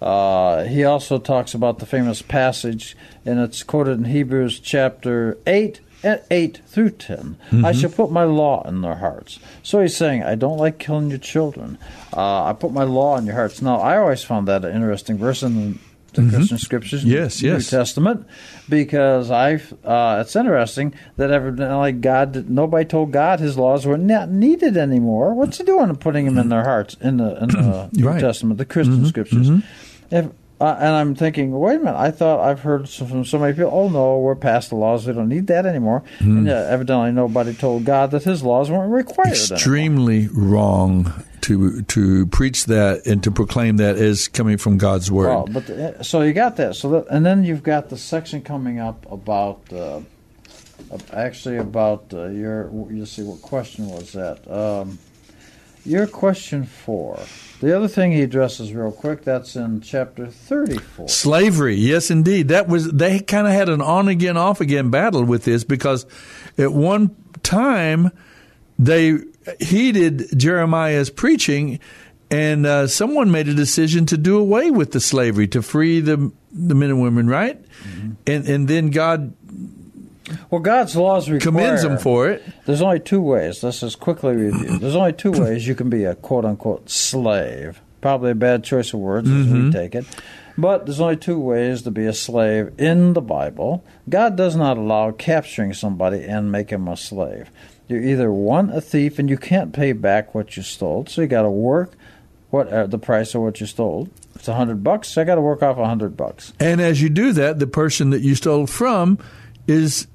Uh, he also talks about the famous passage, and it's quoted in Hebrews chapter 8, eh, 8 through 10. I Mhm. shall put my law in their hearts. So he's saying, I don't like killing your children. Uh, I put my law in your hearts. Now, I always found that an interesting verse in the Mhm. Christian scriptures, Yes, New yes. Testament, because I, uh, it's interesting that evidently God, nobody told God His laws were not needed anymore. What's He doing putting them in their hearts in the in the [CLEARS THROAT] New Right. Testament, the Christian Mhm, scriptures? mhm. If, uh, and I'm thinking, wait a minute. I thought I've heard from so many people. Oh no, we're past the laws. We don't need that anymore. Hmm. And yet, evidently, nobody told God that His laws weren't required. anymore. extremely wrong to to preach that and to proclaim that as coming from God's word. Well, but the, so you got that. So that, and then you've got the section coming up about uh, actually about uh, your. You see, what question was that? Um, your question four. The other thing he addresses real quick. That's in chapter thirty-four. Slavery, yes, indeed. That was they kind of had an on again, off again battle with this because at one time they heeded Jeremiah's preaching, and uh, someone made a decision to do away with the slavery to free the the men and women, right? And and then God Well, God's laws require commends them for it. There's only two ways. Let's just quickly review. [CLEARS THROAT] There's only two ways you can be a quote unquote slave. Probably a bad choice of words as we Mhm. take it. But there's only two ways to be a slave in the Bible. God does not allow capturing somebody and make him a slave. You're either one a thief and you can't pay back what you stole, so you got to work what uh, the price of what you stole. If it's a hundred bucks, so I got to work off a hundred bucks. And as you do that, the person that you stole from is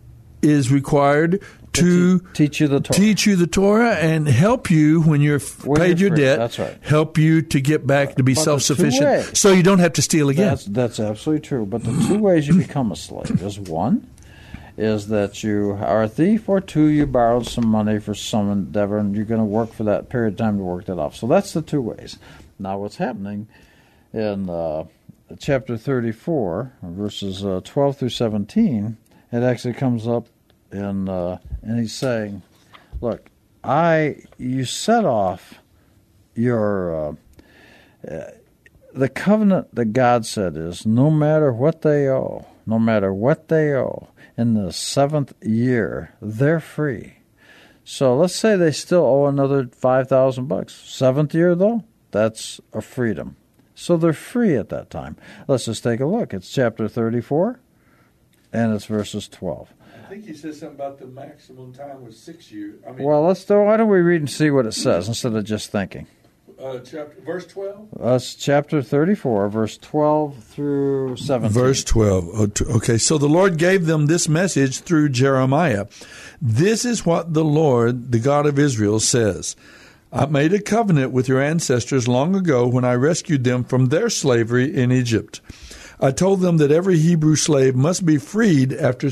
is required to teach you the Torah. teach you the Torah and help you when you're When paid you're your free. debt. That's right. Help you to get back to be self sufficient, so you don't have to steal again. That's, that's absolutely true. But the two ways you become a slave is one is that you are a thief, or two, you borrowed some money for some endeavor and you're going to work for that period of time to work that off. So that's the two ways. Now, what's happening in uh, chapter 34, verses uh, 12 through 17, it actually comes up in, uh, and he's saying, Look, I, you set off your. Uh, uh, the covenant that God said is no matter what they owe, no matter what they owe, in the seventh year, they're free. So let's say they still owe another five thousand bucks. Seventh year though, that's a freedom. So they're free at that time. Let's just take a look. It's chapter thirty-four, and it's verses twelve. I think he said something about the maximum time was six years. I mean, Well, let's do. Why don't we read and see what it says instead of just thinking? uh, chapter verse twelve. That's chapter thirty-four, verse twelve through seventeen. Verse 12. Oh, Okay, so the Lord gave them this message through Jeremiah. This is what the Lord, the God of Israel, says I made a covenant with your ancestors long ago when I rescued them from their slavery in Egypt. I told them that every Hebrew slave must be freed after.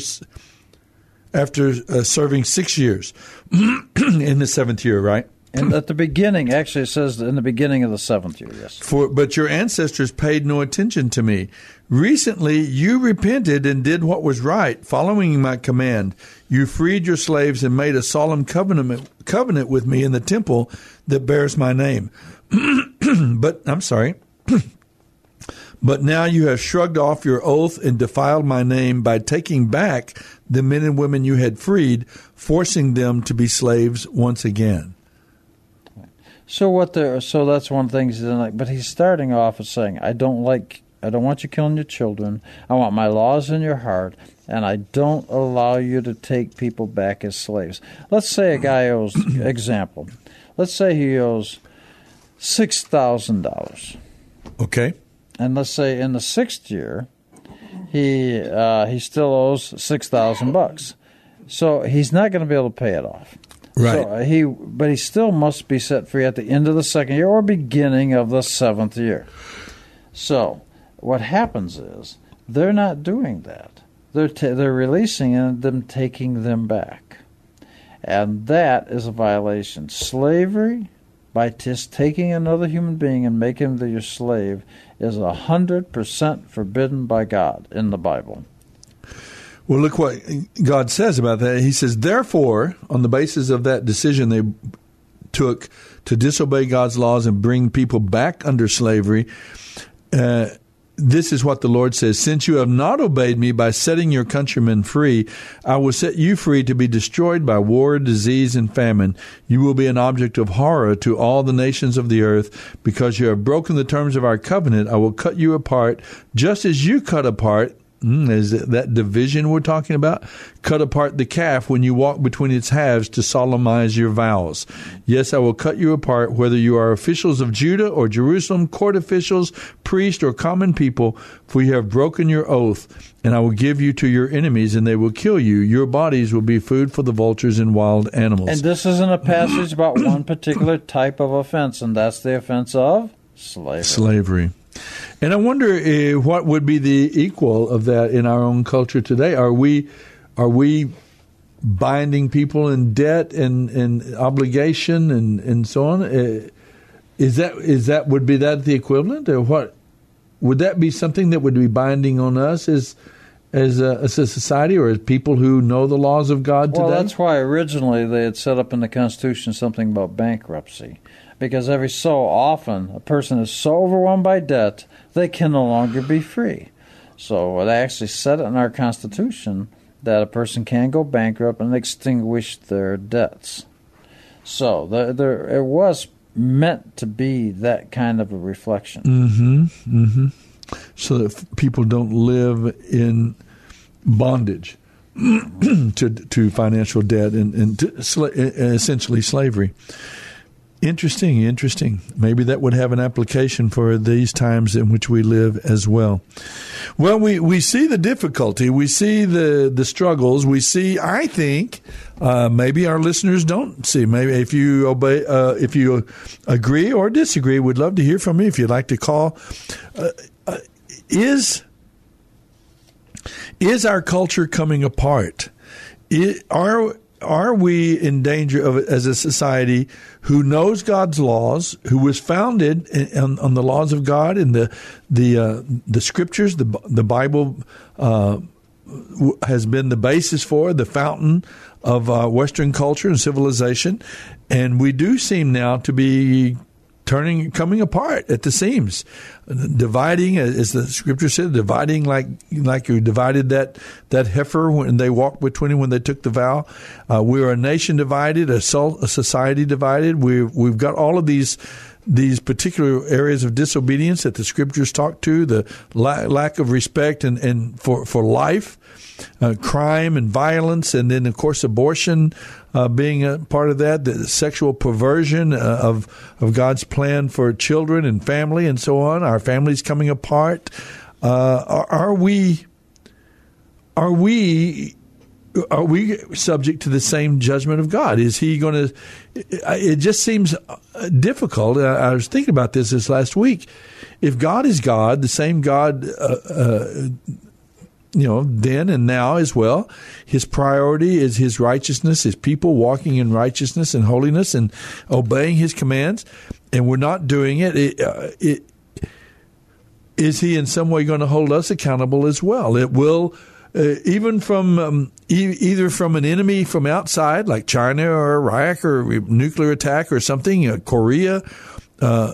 After uh, serving six years [CLEARS THROAT] in the seventh year, right? And at the beginning, actually, it says in the beginning of the seventh year. Yes. For but your ancestors paid no attention to me. Recently you repented and did what was right, following my command. You freed your slaves and made a solemn covenant covenant with me in the temple that bears my name. [CLEARS THROAT] but I'm sorry. [CLEARS THROAT] But now you have shrugged off your oath and defiled my name by taking back the men and women you had freed, forcing them to be slaves once again. So what? The so that's one thing he didn't like. But he's starting off as saying, "I don't like I don't want you killing your children. I want my laws in your heart, and I don't allow you to take people back as slaves. Let's say a guy owes, [CLEARS THROAT] example, let's say he owes $6,000. Okay. And let's say in the sixth year, he uh, he still owes six thousand bucks, so he's not going to be able to pay it off. Right. So he, but he still must be set free at the end of the second year or beginning of the seventh year. So what happens is they're not doing that. They're ta- they're releasing and them taking them back, and that is a violation. Slavery by just taking another human being and making them your slave is a hundred percent forbidden by God in the Bible. Well, look what God says about that. He says, therefore, on the basis of that decision they took to disobey God's laws and bring people back under slavery, uh, this is what the Lord says Since you have not obeyed me by setting your countrymen free, I will set you free to be destroyed by war, disease, and famine. You will be an object of horror to all the nations of the earth. Because you have broken the terms of our covenant, I will cut you apart, just as you cut apart Mm, is that division we're talking about? Cut apart the calf when you walk between its halves to solemnize your vows. Yes, I will cut you apart, whether you are officials of Judah or Jerusalem, court officials, priests, or common people, for you have broken your oath, and I will give you to your enemies, and they will kill you. Your bodies will be food for the vultures and wild animals. And this isn't a passage about one particular type of offense, and that's the offense of slavery. Slavery. And I wonder uh, what would be the equal of that in our own culture today. Are we are we binding people in debt and, and obligation and, and so on? Uh, is that is that would be that the equivalent or what? Would that be something that would be binding on us as as a, as a society or as people who know the laws of God well, today? that's why originally they had set up in the Constitution something about bankruptcy because every so often a person is so overwhelmed by debt they can no longer be free. So they actually set it in our Constitution that a person can go bankrupt and extinguish their debts. So there, there it was meant to be that kind of a reflection. Mm-hmm. Mm-hmm. So that people don't live in bondage [CLEARS THROAT] to to financial debt and, and to essentially slavery. Interesting, interesting. Maybe that would have an application for these times in which we live as well. Well, we, we see the difficulty, we see the, the struggles, we see, I think, uh, maybe our listeners don't see. Maybe if you obey, uh, if you agree or disagree, we'd love to hear from you. If you'd like to call, uh, uh is is our culture coming apart? It, are are we in danger of as a society who knows God's laws, who was founded on, on the laws of God and the the uh, the scriptures, the the Bible uh, has been the basis for the fountain of uh, Western culture and civilization, and we do seem now to be turning, coming apart at the seams, dividing, as the scripture said, dividing like like you divided that that heifer when they walked between when they took the vow. Uh, we are a nation divided, a, society divided. We've we've got all of these these particular areas of disobedience that the scriptures talk to, the la- lack of respect and, and for, for life, uh, crime and violence, and then, of course, abortion uh, being a part of that, the sexual perversion uh, of, of God's plan for children and family and so on, our families coming apart. Uh, are, are we. Are we are we subject to the same judgment of God? Is He going to? It just seems difficult. I was thinking about this this last week. If God is God, the same God, uh, uh, you know, then and now as well, His priority is His righteousness, His people walking in righteousness and holiness and obeying His commands, and we're not doing it. it, uh, it is He in some way going to hold us accountable as well? It will uh, even from um, e- either from an enemy from outside, like China or Iraq or nuclear attack or something, uh, Korea, uh,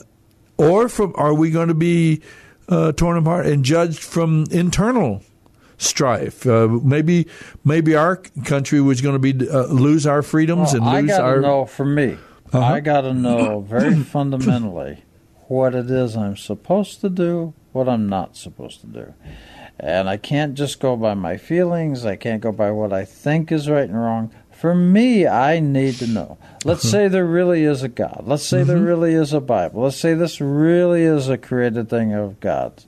or from are we going to be uh, torn apart and judged from internal strife? Uh, maybe maybe our country was going to be uh, lose our freedoms well, and lose I our. know for me. Uh-huh. I got to know very fundamentally what it is I'm supposed to do, what I'm not supposed to do. And I can't just go by my feelings. I can't go by what I think is right and wrong. For me, I need to know. Let's Uh-huh. say there really is a God. Let's say there Mhm. really is a Bible. Let's say this really is a created thing of God's.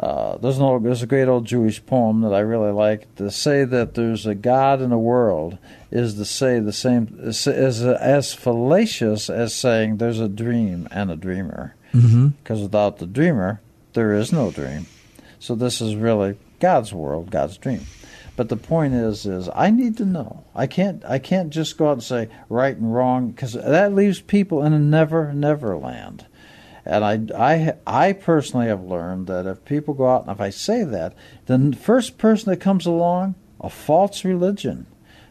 Uh, there's no there's a great old Jewish poem that I really like. To say that there's a God in the world is to say the same is, is as fallacious as saying there's a dream and a dreamer. Because without the dreamer, there is no dream. So this is really God's world, God's dream. But the point is, is I need to know. I can't. I can't just go out and say right and wrong because that leaves people in a never, never land. And I, I, I personally have learned that if people go out and if I say that, then the first person that comes along, a false religion,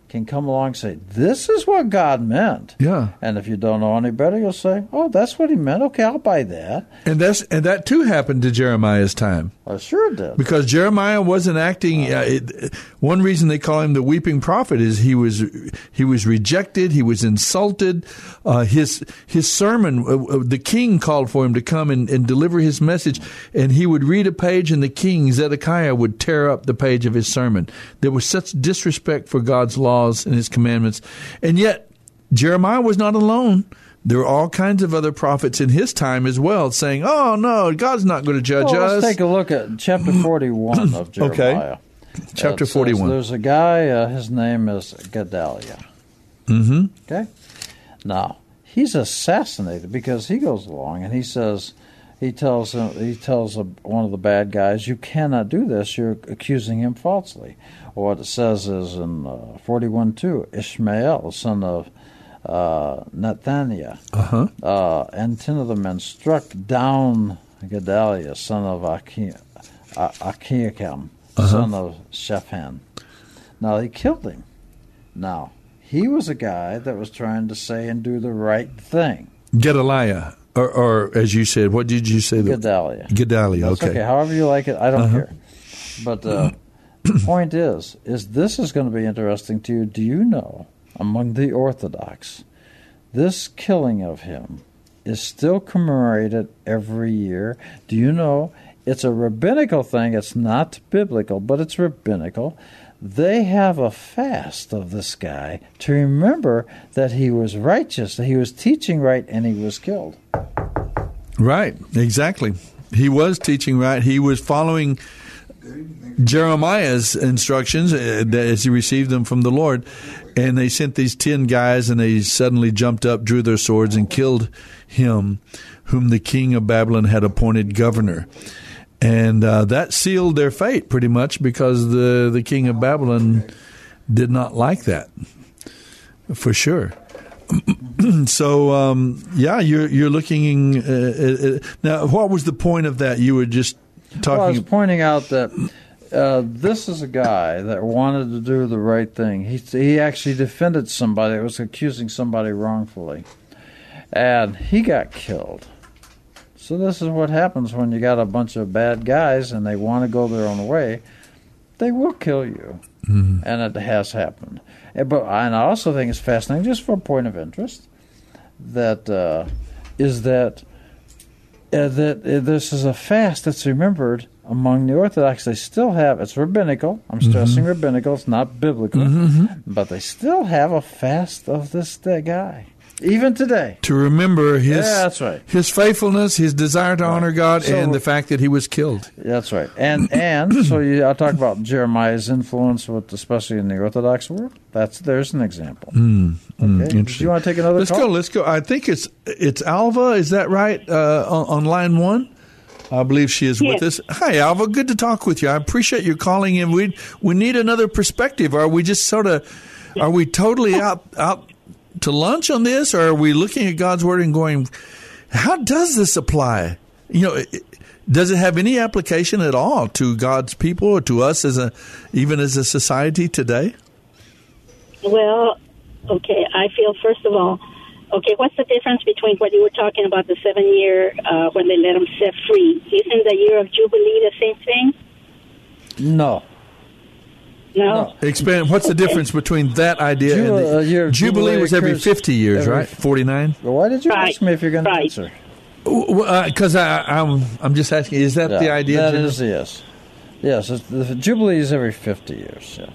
can come along and say, "This is what God meant." Yeah. And if you don't know any better, you'll say, "Oh, that's what He meant. Okay, I'll buy that." And that's and that too happened to Jeremiah's time. I sure did. Because Jeremiah wasn't acting. Uh, it, one reason they call him the weeping prophet is he was he was rejected. He was insulted. Uh, his his sermon, uh, uh, the king called for him to come and, and deliver his message, and he would read a page, and the king Zedekiah would tear up the page of his sermon. There was such disrespect for God's laws and His commandments, and yet Jeremiah was not alone. There were all kinds of other prophets in his time as well saying, "Oh no, God's not going to judge Well, us." let's take a look at chapter [CLEARS THROAT] 41 of Okay. Jeremiah. Chapter It 41. There's a guy, uh, his name is Gedaliah. Mm-hmm. Okay? Now, he's assassinated because he goes along and he says, he tells him, he tells a, one of the bad guys, "You cannot do this. You're accusing him falsely." What it says is in uh, forty-one two, Ishmael, son of uh, Nathaniah, Uh-huh. uh, and ten of the men struck down Gedaliah, son of Aki- A- Akiakam, Uh-huh. son of Shaphan. Now they killed him. Now he was a guy that was trying to say and do the right thing. Gedaliah, or, or as you said, what did you say? the- Gedaliah. Gedaliah. Okay. okay. However you like it, I don't Uh-huh. care. But uh, the [CLEARS THROAT] point is, is this is going to be interesting to you. Do you know among the Orthodox, this killing of him is still commemorated every year? Do you know it's a rabbinical thing? It's not biblical, but it's rabbinical. They have a fast of this guy to remember that he was righteous, that he was teaching right, and he was killed. Right, exactly. He was teaching right. He was following Jeremiah's instructions uh, as he received them from the Lord. And they sent these 10 guys, and they suddenly jumped up, drew their swords, and killed him, whom the king of Babylon had appointed governor. And uh, that sealed their fate pretty much because the, the king of Babylon did not like that, for sure. [CLEARS THROAT] so um, yeah, you're you're looking uh, uh, now. What was the point of that? You were just Well, I was pointing out that uh, this is a guy that wanted to do the right thing. He he actually defended somebody that was accusing somebody wrongfully, and he got killed. So this is what happens when you got a bunch of bad guys and they want to go their own way. They will kill you, Mhm. and it has happened. And, but and I also think it's fascinating, just for a point of interest, that uh, is that uh, that uh, this is a fast that's remembered among the Orthodox. They still have it's rabbinical. I'm stressing rabbinical. It's not biblical, Mhm. but they still have a fast of this uh, guy, even today. to remember his Yeah, that's right. his faithfulness, his desire to honor God, So- and the fact that he was killed. That's right. And [CLEARS THROAT] and so you, I talk about Jeremiah's influence with especially in the Orthodox world. That's there's an example. Mm, mm, Okay. Do you want to take another Let's call? go. Let's go. I think it's it's Alva. Is that right? Uh, on, on line one, I believe she is with us. Hi, Alva. Good to talk with you. I appreciate you calling in. We we need another perspective. Are we just sort of are we totally [LAUGHS] out out to lunch on this, or are we looking at God's word and going, how does this apply? You know. Does it have any application at all to God's people or to us as a even as a society today? Well, okay, I feel, first of all, okay, what's the difference between what you were talking about, the seven year, uh, when they let them set free? Isn't the year of Jubilee the same thing? No. No. Expand. What's the difference between that idea Ju- and the, uh, your Jubilee Jubilee was every fifty years, every right? Forty nine. Well, why did you ask me if you're going to answer? Because uh, I'm I'm just asking, is that Yeah, the idea? That Jim? is yes, yes. It's, the jubilee is every fifty years. Yeah.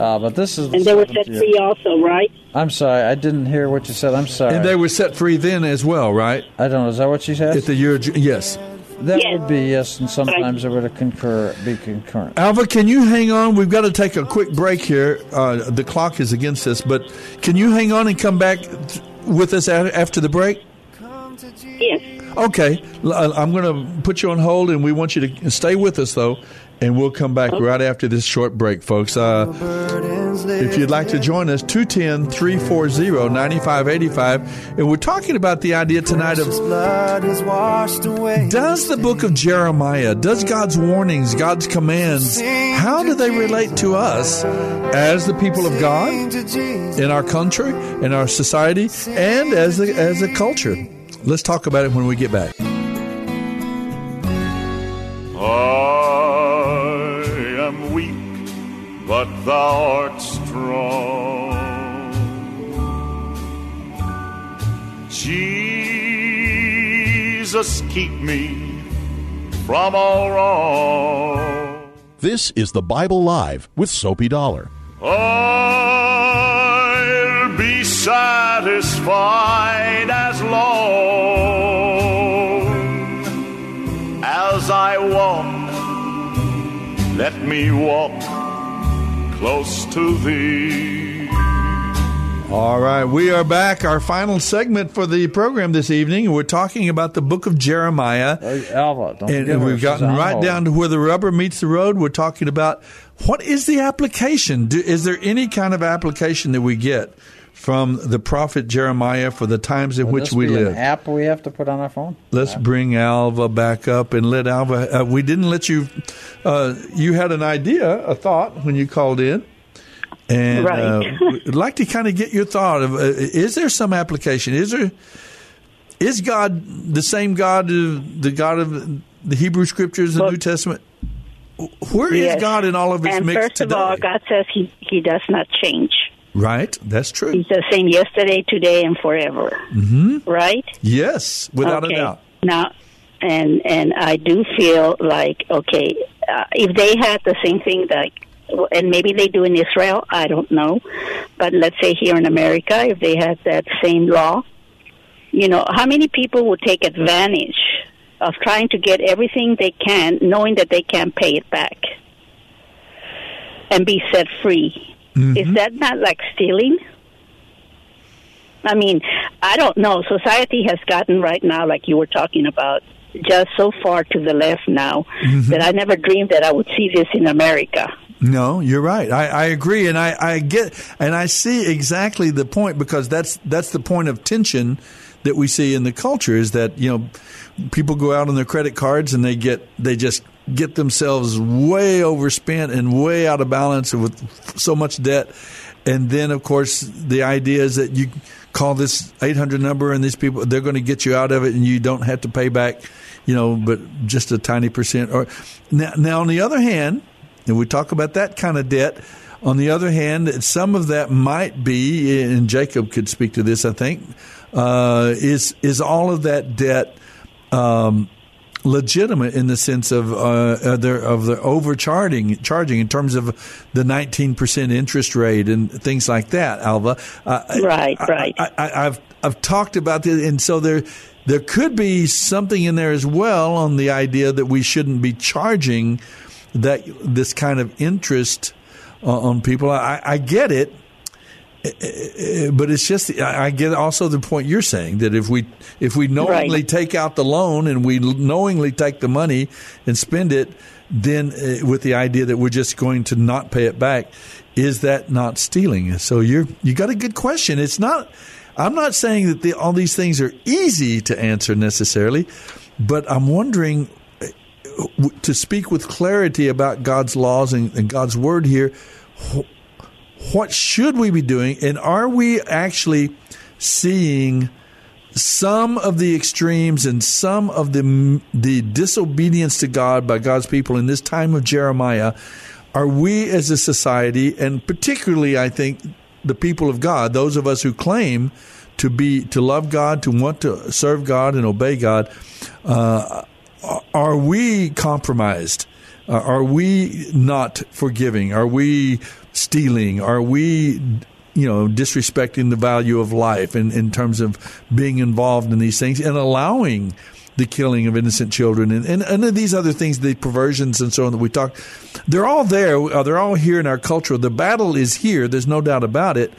Uh, but this is. the And they were set 70th. free also, right? I'm sorry, I didn't hear what you said. I'm sorry. And they were set free then as well, right? I don't know. Is that what she said? At the year, yes. That would be yes, and sometimes it would concur be concurrent. Alva, can you hang on? We've got to take a quick break here. Uh, the clock is against us, but can you hang on and come back with us after the break? Yes. Okay, uh, I'm going to put you on hold, and we want you to stay with us though, and we'll come back right after this short break, folks. Uh, if you'd like to join us, 210 340 9585. And we're talking about the idea tonight of blood is washed away. does the book of Jeremiah, does God's warnings, God's commands, how do they relate to us as the people of God in our country, in our society, and as a, as a culture? Let's talk about it when we get back. Thou art strong. Jesus, keep me from all wrong. This is the Bible Live with Soapy Dollar. I'll be satisfied as long as I walk. Let me walk close to thee. All right, we are back. Our final segment for the program this evening. We're talking about the book of Jeremiah. Alva, don't and forget we've gotten on right hold. down to where the rubber meets the road. We're talking about what is the application? Do, is there any kind of application that we get from the prophet Jeremiah for the times in Would which this we be live? An app we have to put on our phone. Let's bring Alva back up and let Alva. Uh, we didn't let you. Uh, you had an idea, a thought when you called in, and Right. uh, we'd like to kind of get your thought of: uh, Is there some application? Is there? Is God the same God, the God of the Hebrew Scriptures, the New Testament? Where is Yes. God in all of His and mix first today? of all, God says he, he does not change. Right, that's true. He's the same yesterday, today, and forever. hmm Right? Yes, without okay. a doubt. Now, and and I do feel like okay, uh, if they had the same thing that, and maybe they do in Israel, I don't know, but let's say here in America, if they had that same law, you know, how many people would take advantage of trying to get everything they can, knowing that they can't pay it back, and be set free? Mm-hmm. Is that not like stealing? I mean, I don't know. Society has gotten right now, like you were talking about, just so far to the left now mm-hmm. that I never dreamed that I would see this in America. No, you're right. I, I agree, and I, I get and I see exactly the point because that's that's the point of tension that we see in the culture is that you know people go out on their credit cards and they get they just get themselves way overspent and way out of balance with so much debt, and then of course the idea is that you call this 800 number and these people they're going to get you out of it and you don't have to pay back you know but just a tiny percent or now, now on the other hand and we talk about that kind of debt. On the other hand, some of that might be, and Jacob could speak to this, I think, uh, is is all of that debt um, legitimate in the sense of uh, of the, of the overcharging charging in terms of the 19% interest rate and things like that, Alva. Uh, Right, I- right. I, I, I've I've talked about this, and so there there could be something in there as well on the idea that we shouldn't be charging that this kind of interest uh, on people. I, I get it, uh, but it's just I get also the point you're saying that if we if we knowingly Right. take out the loan and we knowingly take the money and spend it, then uh, with the idea that we're just going to not pay it back, is that not stealing? So you're you got a good question. It's not. I'm not saying that the, all these things are easy to answer necessarily, but I'm wondering uh, to speak with clarity about God's laws and, and God's word here. Wh- What should we be doing, and are we actually seeing some of the extremes and some of the the disobedience to God by God's people in this time of Jeremiah? Are we as a society, and particularly, I think, the people of God, those of us who claim to be to love God, to want to serve God and obey God, uh, are we compromised? Uh, are we not forgiving? Are we stealing? Are we you know, disrespecting the value of life in, in terms of being involved in these things and allowing the killing of innocent children and, and, and these other things, the perversions and so on that we talk, they're all there. Uh, they're all here in our culture. The battle is here. There's no doubt about it.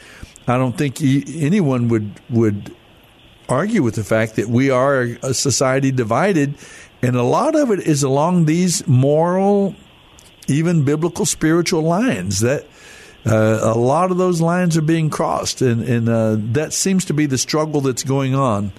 I don't think anyone would would argue with the fact that we are a society divided, and a lot of it is along these moral, even biblical, spiritual lines that uh, a lot of those lines are being crossed, and, and uh, that seems to be the struggle that's going on.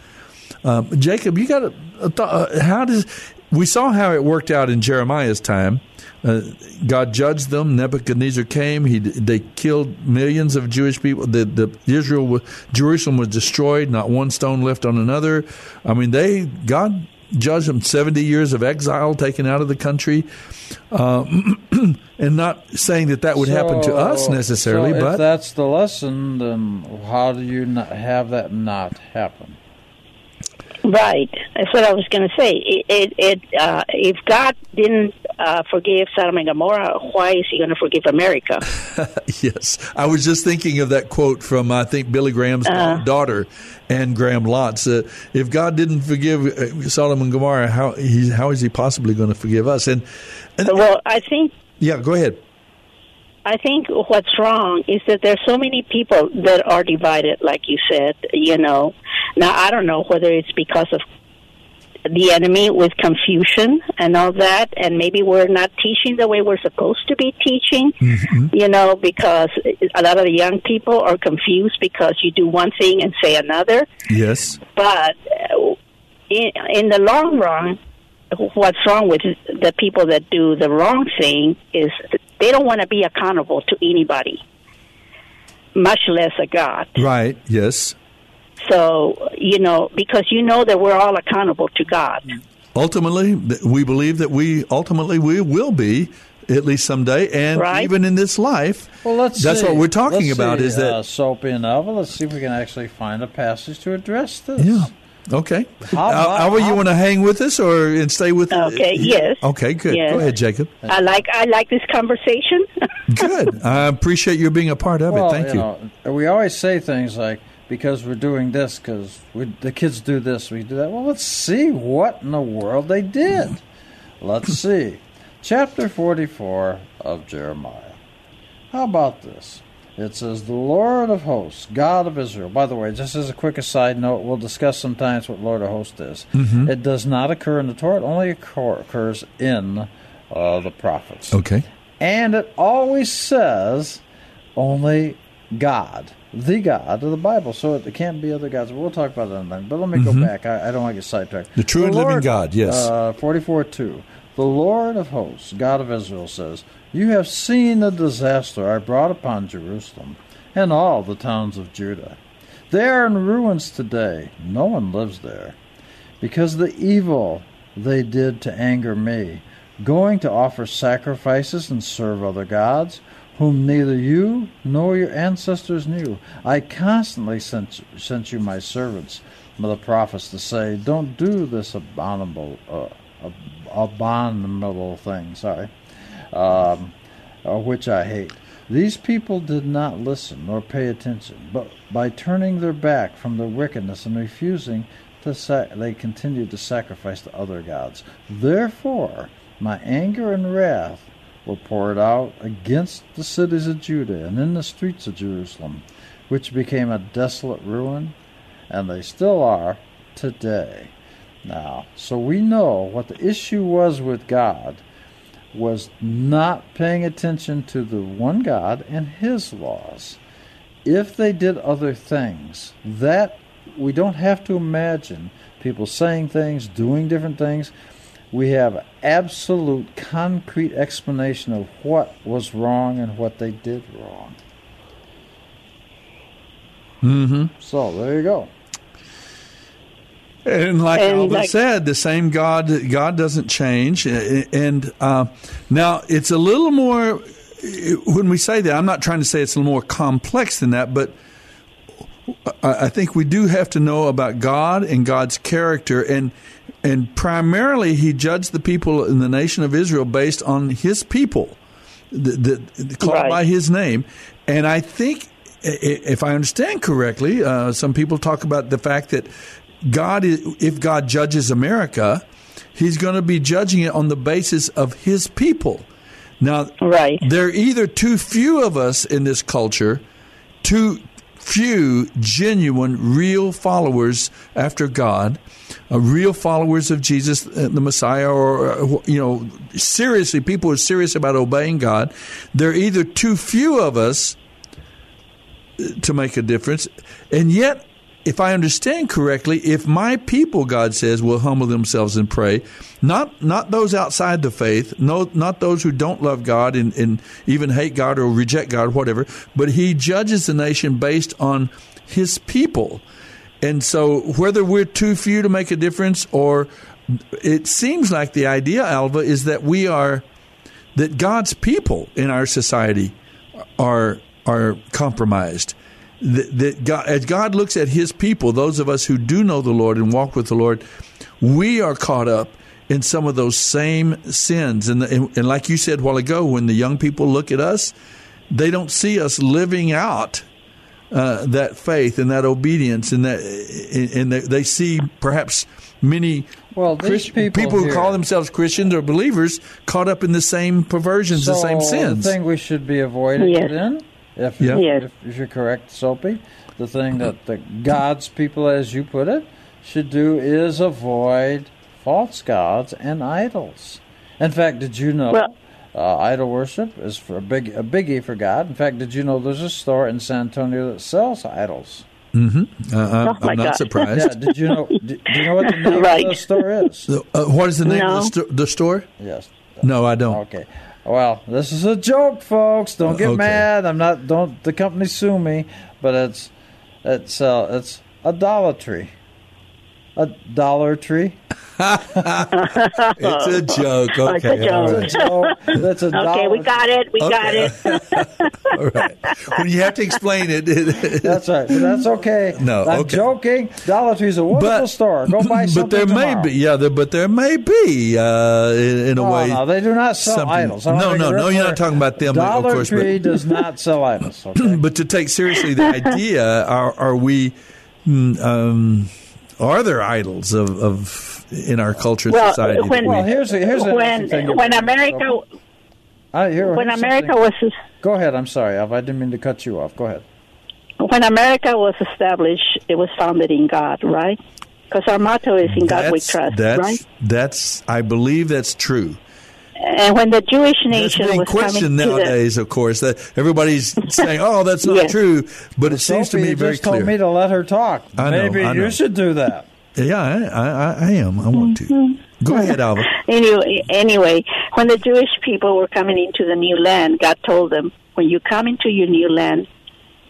Um, Jacob, you got a, th- uh, how does we saw how it worked out in Jeremiah's time. Uh, God judged them. Nebuchadnezzar came. He they killed millions of Jewish people. The, the Israel Jerusalem was destroyed. Not one stone left on another. I mean, they God judged them seventy years of exile, taken out of the country. Uh, [CLEARS THROAT] and not saying that that would so, happen to us necessarily, so but that's the lesson. Then how do you have that not happen? Right. That's what I was going to say. It, it, it uh, if God didn't uh, forgive Sodom and Gomorrah, why is He going to forgive America? [LAUGHS] yes, I was just thinking of that quote from I think Billy Graham's uh, daughter, Anne Graham Lotz. Uh, if God didn't forgive uh, Sodom and Gomorrah, how he, how is He possibly going to forgive us? And, and well, I think. Yeah, go ahead. I think what's wrong is that there's so many people that are divided, like you said. You know, now I don't know whether it's because of the enemy with confusion and all that, and maybe we're not teaching the way we're supposed to be teaching. Mm-hmm. You know, because a lot of the young people are confused because you do one thing and say another. Yes, but uh, in, in the long run, what's wrong with the people that do the wrong thing is they don't want to be accountable to anybody, much less a God. Right, yes. So, you know, because you know that we're all accountable to God. Ultimately, we believe that we ultimately we will be at least someday, and right. even in this life. Well, let's. That's see. what we're talking let's about. See, is that uh, Soapy and Alva? Let's see if we can actually find a passage to address this. Yeah. Okay. How, about, Alva, you want to hang with us or and stay with? Okay. yes. Okay. Good. Yes. Go ahead, Jacob. I like I like this conversation. [LAUGHS] good. I appreciate you being a part of well, it. Thank you. you. Know, we always say things like because we're doing this because the kids do this, we do that. Well, let's see what in the world they did. Let's see. Chapter 44 of Jeremiah. How about this? It says, The Lord of hosts, God of Israel. By the way, just as a quick aside note, we'll discuss sometimes what Lord of hosts is. Mm-hmm. It does not occur in the Torah, it only occurs in uh, the prophets. Okay. And it always says only God, the God of the Bible. So it can't be other gods. We'll talk about that in a minute. But let me mm-hmm. go back. I, I, don't want to get sidetracked. The true the and Lord, living God, yes. Uh, 44 2. The Lord of hosts, God of Israel, says, You have seen the disaster I brought upon Jerusalem and all the towns of Judah. They are in ruins today. No one lives there. Because the evil they did to anger me, going to offer sacrifices and serve other gods, whom neither you nor your ancestors knew. I constantly sent, sent you my servants, the prophets, to say, Don't do this abominable. Uh, abominable thing, sorry, um, uh, which I hate. These people did not listen nor pay attention, but by turning their back from their wickedness and refusing to sac- they continued to sacrifice to other gods. Therefore, my anger and wrath were poured out against the cities of Judah and in the streets of Jerusalem, which became a desolate ruin, and they still are today. Now, so we know what the issue was with God was not paying attention to the one God and his laws. If they did other things, that we don't have to imagine people saying things, doing different things. We have absolute concrete explanation of what was wrong and what they did wrong. Mm-hmm. So there you go. And like and like, said, the same God God doesn't change. And uh, now it's a little more. When we say that, I'm not trying to say it's a little more complex than that, but I think we do have to know about God and God's character, and and primarily He judged the people in the nation of Israel based on His people, the, the, called Right. by His name, and I think if I understand correctly, uh, some people talk about the fact that God, is, if God judges America, He's going to be judging it on the basis of His people. Now, right. there are either too few of us in this culture, too few genuine, real followers after God, uh, real followers of Jesus, uh, the Messiah, or, uh, you know, seriously, people who are serious about obeying God. There are either too few of us uh, to make a difference, and yet, if I understand correctly, if my people, God says, will humble themselves and pray, not not those outside the faith, no, not those who don't love God and, and even hate God or reject God, or whatever, but He judges the nation based on His people. And so, whether we're too few to make a difference, or it seems like the idea, Alva, is that we are that God's people in our society are are compromised. That, that God, as God looks at His people, those of us who do know the Lord and walk with the Lord, we are caught up in some of those same sins. And, and, and like you said a while ago, when the young people look at us, they don't see us living out uh, that faith and that obedience, and that and they, they see perhaps many Well, Christ- people who here- call themselves Christians or believers caught up in the same perversions, the same sins. The thing we should be avoiding Yes. then, if, Yeah. Yes. if, if you're correct, Soapy, the thing that the God's people, as you put it, should do is avoid false gods and idols. In fact, did you know Well- uh, idol worship is for a big a biggie for God? In fact, did you know there's a store in San Antonio that sells idols? Mm-hmm. Uh, I'm, Oh, I'm not God. surprised. Yeah, did you know? [LAUGHS] Do, do you know what the name Right. of the store is? Uh, what is the name of the, sto- the store? Yes. No, I don't. Okay. Well, this is a joke, folks. Don't get Okay. mad. I'm not. Don't the company sue me. But it's it's uh, it's idolatry. A dollar tree. [LAUGHS] It's a joke. It's Okay, a joke. right. It's a joke. That's a Okay, dollar. we got it. We got it. [LAUGHS] All right. When you have to explain it, [LAUGHS] That's right. But that's okay. No, I'm okay. joking. Dollar Tree's a wonderful But- store. Go buy something but there tomorrow. may be, yeah, there, but there may be, uh, in, in a Oh, way. no, they do not sell something- idols. No, no, no. real You're not talking about them, Dollar of course. Tree but, does not sell idols. Okay? but to take seriously the idea, are, are we? mm, Um, are there idols of, of in our culture and Well, society? when- we- well, here's a, here's when thing. when America I hear, when here's America something- was Go ahead. I'm sorry, Alv. I didn't mean to cut you off. Go ahead. when America was established, it was founded in God, right? Because our motto is "In God We that's, Trust," that's, right? That's, I believe that's true. And when the Jewish That's nation being was coming questioned to the nowadays, of course. That everybody's [LAUGHS] saying, "Oh, that's not Yes. true," but it seems to Soapy, me you very just clear. told me to let her talk. I know, Maybe I know. you should do that. Yeah, I, I, I am. I want to. Go ahead, Alva. [LAUGHS] Anyway, anyway, when the Jewish people were coming into the new land, God told them, "When you come into your new land."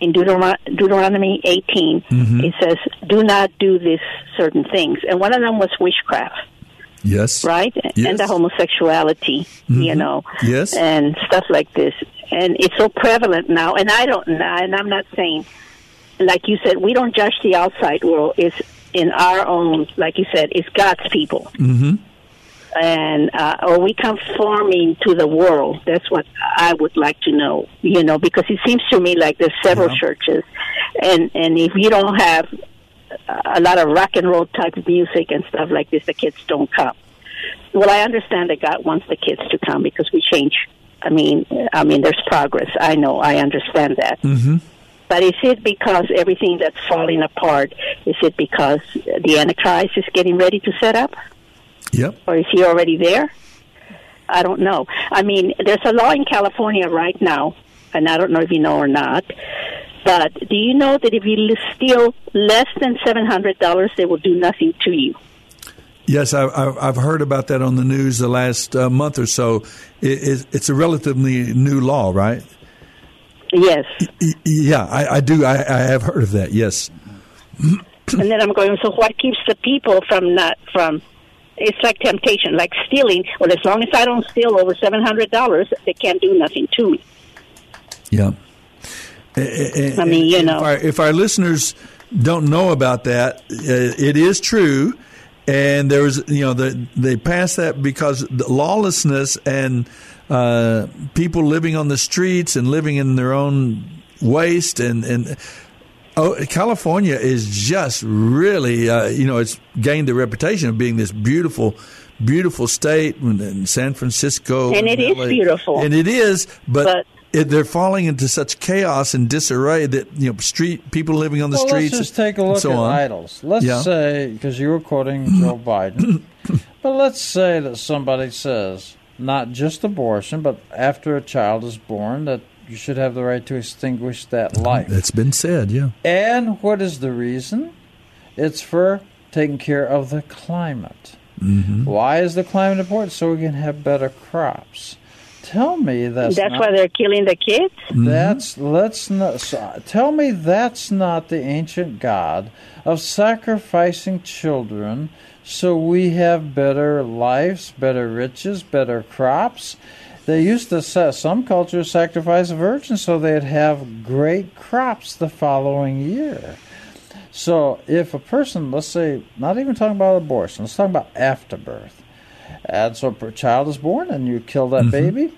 In Deuteron- Deuteronomy 18, Mhm. it says, "Do not do these certain things," and one of them was witchcraft. Yes. right? Yes. And the homosexuality, you Mhm. know, Yes. and stuff like this. And it's so prevalent now. And I don't, and I'm not saying, like you said, we don't judge the outside world. It's in our own, like you said, it's God's people. Mm-hmm. And uh, are we conforming to the world? That's what I would like to know. You know, because it seems to me like there's several Yeah. churches, and and if you don't have a lot of rock and roll type music and stuff like this, the kids don't come. Well, I understand that God wants the kids to come because we change. I mean, I mean, there's progress. I know. I understand that. Mm-hmm. But is it because everything that's falling apart? Is it because the Antichrist is getting ready to set up? Yep. Or is he already there? I don't know. I mean, there's a law in California right now, and I don't know if you know or not. But do you know that if you steal less than seven hundred dollars, they will do nothing to you? Yes, I, I, I've heard about that on the news the last uh, month or so. It, it, it's a relatively new law, right? Yes. Yeah, I, I do. I, I have heard of that. Yes. and then I'm going. So what keeps the people from not from? It's like temptation, like stealing. Well, as long as I don't steal over seven hundred dollars, they can't do nothing to me. Yeah. I I mean, you if know. our, if our listeners don't know about that, uh, it is true. And there was, you know, the, they passed that because the lawlessness and uh, people living on the streets and living in their own waste and and oh, California is just really, uh, you know, it's gained the reputation of being this beautiful beautiful state and San Francisco and it is beautiful and it is but, But- they're falling into such chaos and disarray that you know street people living on the well, streets Let's just take a look so at on. idols. Let's Yeah. say, because you were quoting Joe [CLEARS THROAT] Biden, but let's say that somebody says not just abortion, but after a child is born, that you should have the right to extinguish that life. That's been said, yeah. And what is the reason? It's for taking care of the climate. Mm-hmm. Why is the climate important? So we can have better crops. Tell me that's That's not, why they're killing the kids. Mm-hmm. that's let's not so, tell me that's not the ancient God of sacrificing children so we have better lives, better riches, better crops. They used to sa- some cultures sacrifice a virgin so they'd have great crops the following year. So if a person, let's say, not even talking about abortion, let's talk about afterbirth. And so a child is born and you kill that baby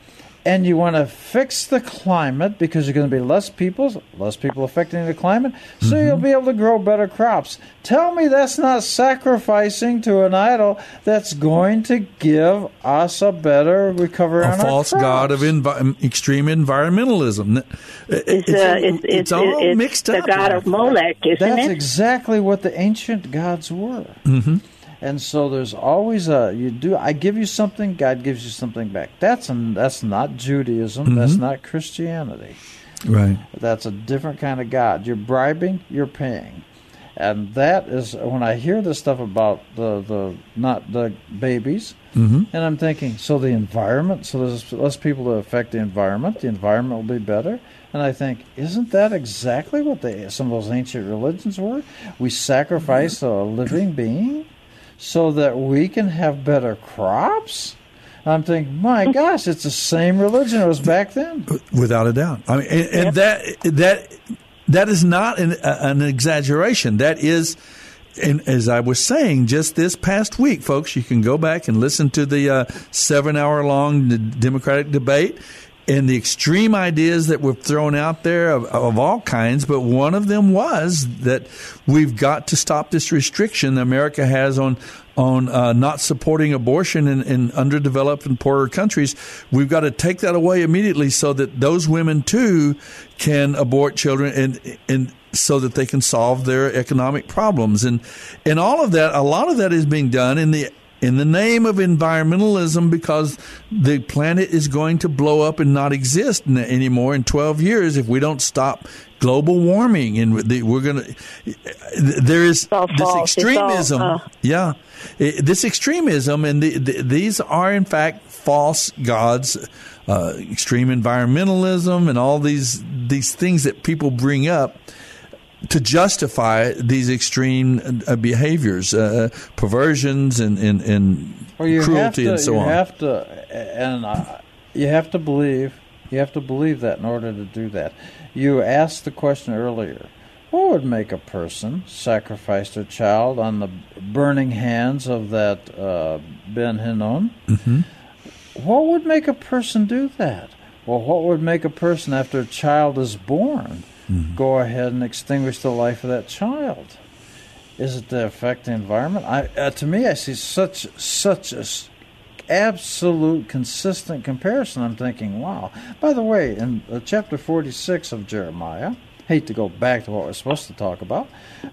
and you want to fix the climate because there's going to be less people, less people affecting the climate, so you'll be able to grow better crops. Tell me that's not sacrificing to an idol that's going to give us a better recovery a on false our god of envi- extreme environmentalism. It- It's, It's, uh, it's, it's, all it's mixed the up. god of Molech, isn't That's it? exactly what the ancient gods were. hmm And so there's always a you do I give you something, God gives you something back. That's an, that's not Judaism. That's Mhm. not Christianity. Right. That's a different kind of God. You're bribing, you're paying. And that is when I hear this stuff about the, the not the babies, Mhm. and I'm thinking, so the environment, so there's less people to affect the environment, the environment will be better. And I think, isn't that exactly what they, some of those ancient religions were? We sacrifice a living being so that we can have better crops. I'm thinking, my [LAUGHS] gosh, it's the same religion it was back then. without a doubt. I mean, and, and that that that is not an, an exaggeration. That is, and as I was saying just this past week, folks, you can go back and listen to the uh, seven-hour-long Democratic debate. And the extreme ideas that were thrown out there of, of all kinds, but one of them was that we've got to stop this restriction that America has on on uh, not supporting abortion in, in underdeveloped and poorer countries. We've got to take that away immediately so that those women too can abort children and and so that they can solve their economic problems and and all of that. A lot of that is being done in the in the name of environmentalism because the planet is going to blow up and not exist n- anymore in 12 years if we don't stop global warming and the, we're going to there is this. It's all, extremism uh, yeah this extremism and the, the, these are in fact false gods uh, extreme environmentalism and all these these things that people bring up to justify these extreme uh, behaviors, uh, perversions, and, and, and Well, cruelty to, and so you on. have to, and uh, you have to believe. You have to believe that in order to do that. You asked the question earlier. What would make a person sacrifice their child on the burning hands of that uh, Ben Hinnom? hmm What would make a person do that? Well, what would make a person after a child is born go ahead and extinguish the life of that child? Is it to affect the environment? I, uh, to me, I see such such a absolute consistent comparison. I'm thinking, wow. By the way, in uh, chapter 46 of Jeremiah, hate to go back to what we're supposed to talk about,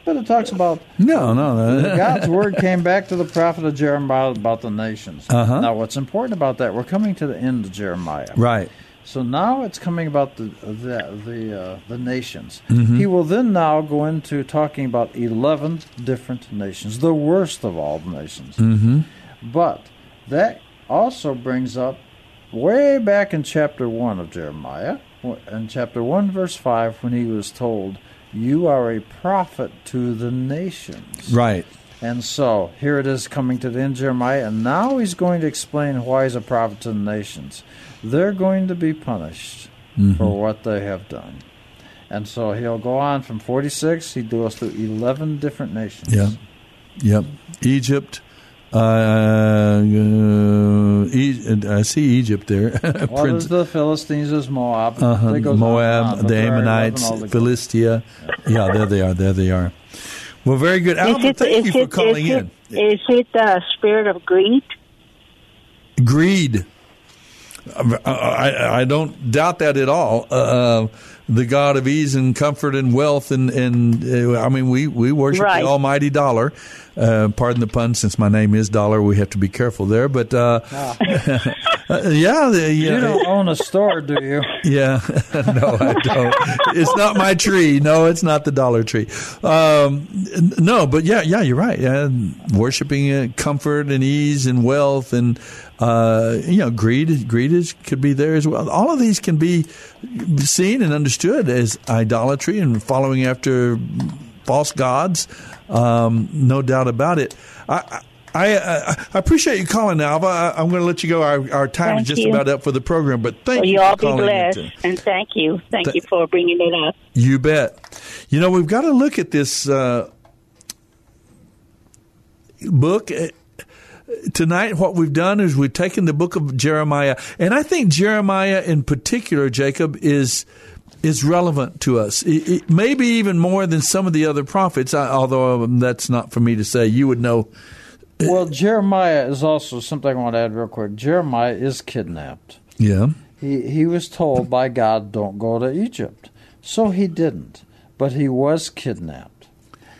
but it talks about No, no, no. [LAUGHS] God's word came back to the prophet of Jeremiah about the nations. Uh-huh. Now, what's important about that? We're coming to the end of Jeremiah. Right. So now it's coming about the the the, uh, the nations. Mhm. He will then now go into talking about eleven different nations, the worst of all the nations. Mm-hmm. But that also brings up way back in chapter 1 of Jeremiah, in chapter 1, verse 5, when he was told, You are a prophet to the nations. Right. And so here it is coming to the end of Jeremiah, and now he's going to explain why he's a prophet to the nations. They're going to be punished Mhm. for what they have done. And so he'll go on from 46, he goes through 11 different nations. Yeah. Yep. Egypt. Uh, uh, e- I see Egypt there. [LAUGHS] Well, there's the Philistines, there's Moab. uh-huh. It on Moab, on, the there are 11 Ammonites. Philistia. Yeah, there they are. There they are. Well, very good. Albert, thank you for calling is in. It, is it the spirit of greed? Greed. I, I, I don't doubt that at all. Uh, the God of ease and comfort and wealth, and and uh, I mean, we we worship Right. the Almighty Dollar. Uh, pardon the pun, since my name is Dollar, we have to be careful there. But uh, [LAUGHS] uh, yeah, the, yeah, You don't own a store, do you? [LAUGHS] yeah, [LAUGHS] no, I don't. It's not my tree. No, it's not the Dollar Tree. Um, no, but yeah, yeah, you're right. Yeah, worshiping uh, comfort and ease and wealth and uh, you know greed. Greed is could be there as well. All of these can be seen and understood as idolatry and following after false gods. Um, no doubt about it. I. I, I, I appreciate you calling, Alva. I, I'm going to let you go. Our, our time Thank is just you. about up for the program, but thank well, you you all be blessed, and thank you, thank Th- you for bringing it up. You bet. You know, we've got to look at this uh, book. Tonight, what we've done is we've taken the book of Jeremiah, and I think Jeremiah in particular, Jacob, is is relevant to us. It, it, maybe even more than some of the other prophets, I, although um, that's not for me to say. You would know. Well, Jeremiah is also something I want to add real quick. Jeremiah is kidnapped. Yeah. He he was told by God, "Don't go to Egypt," so he didn't. But he was kidnapped,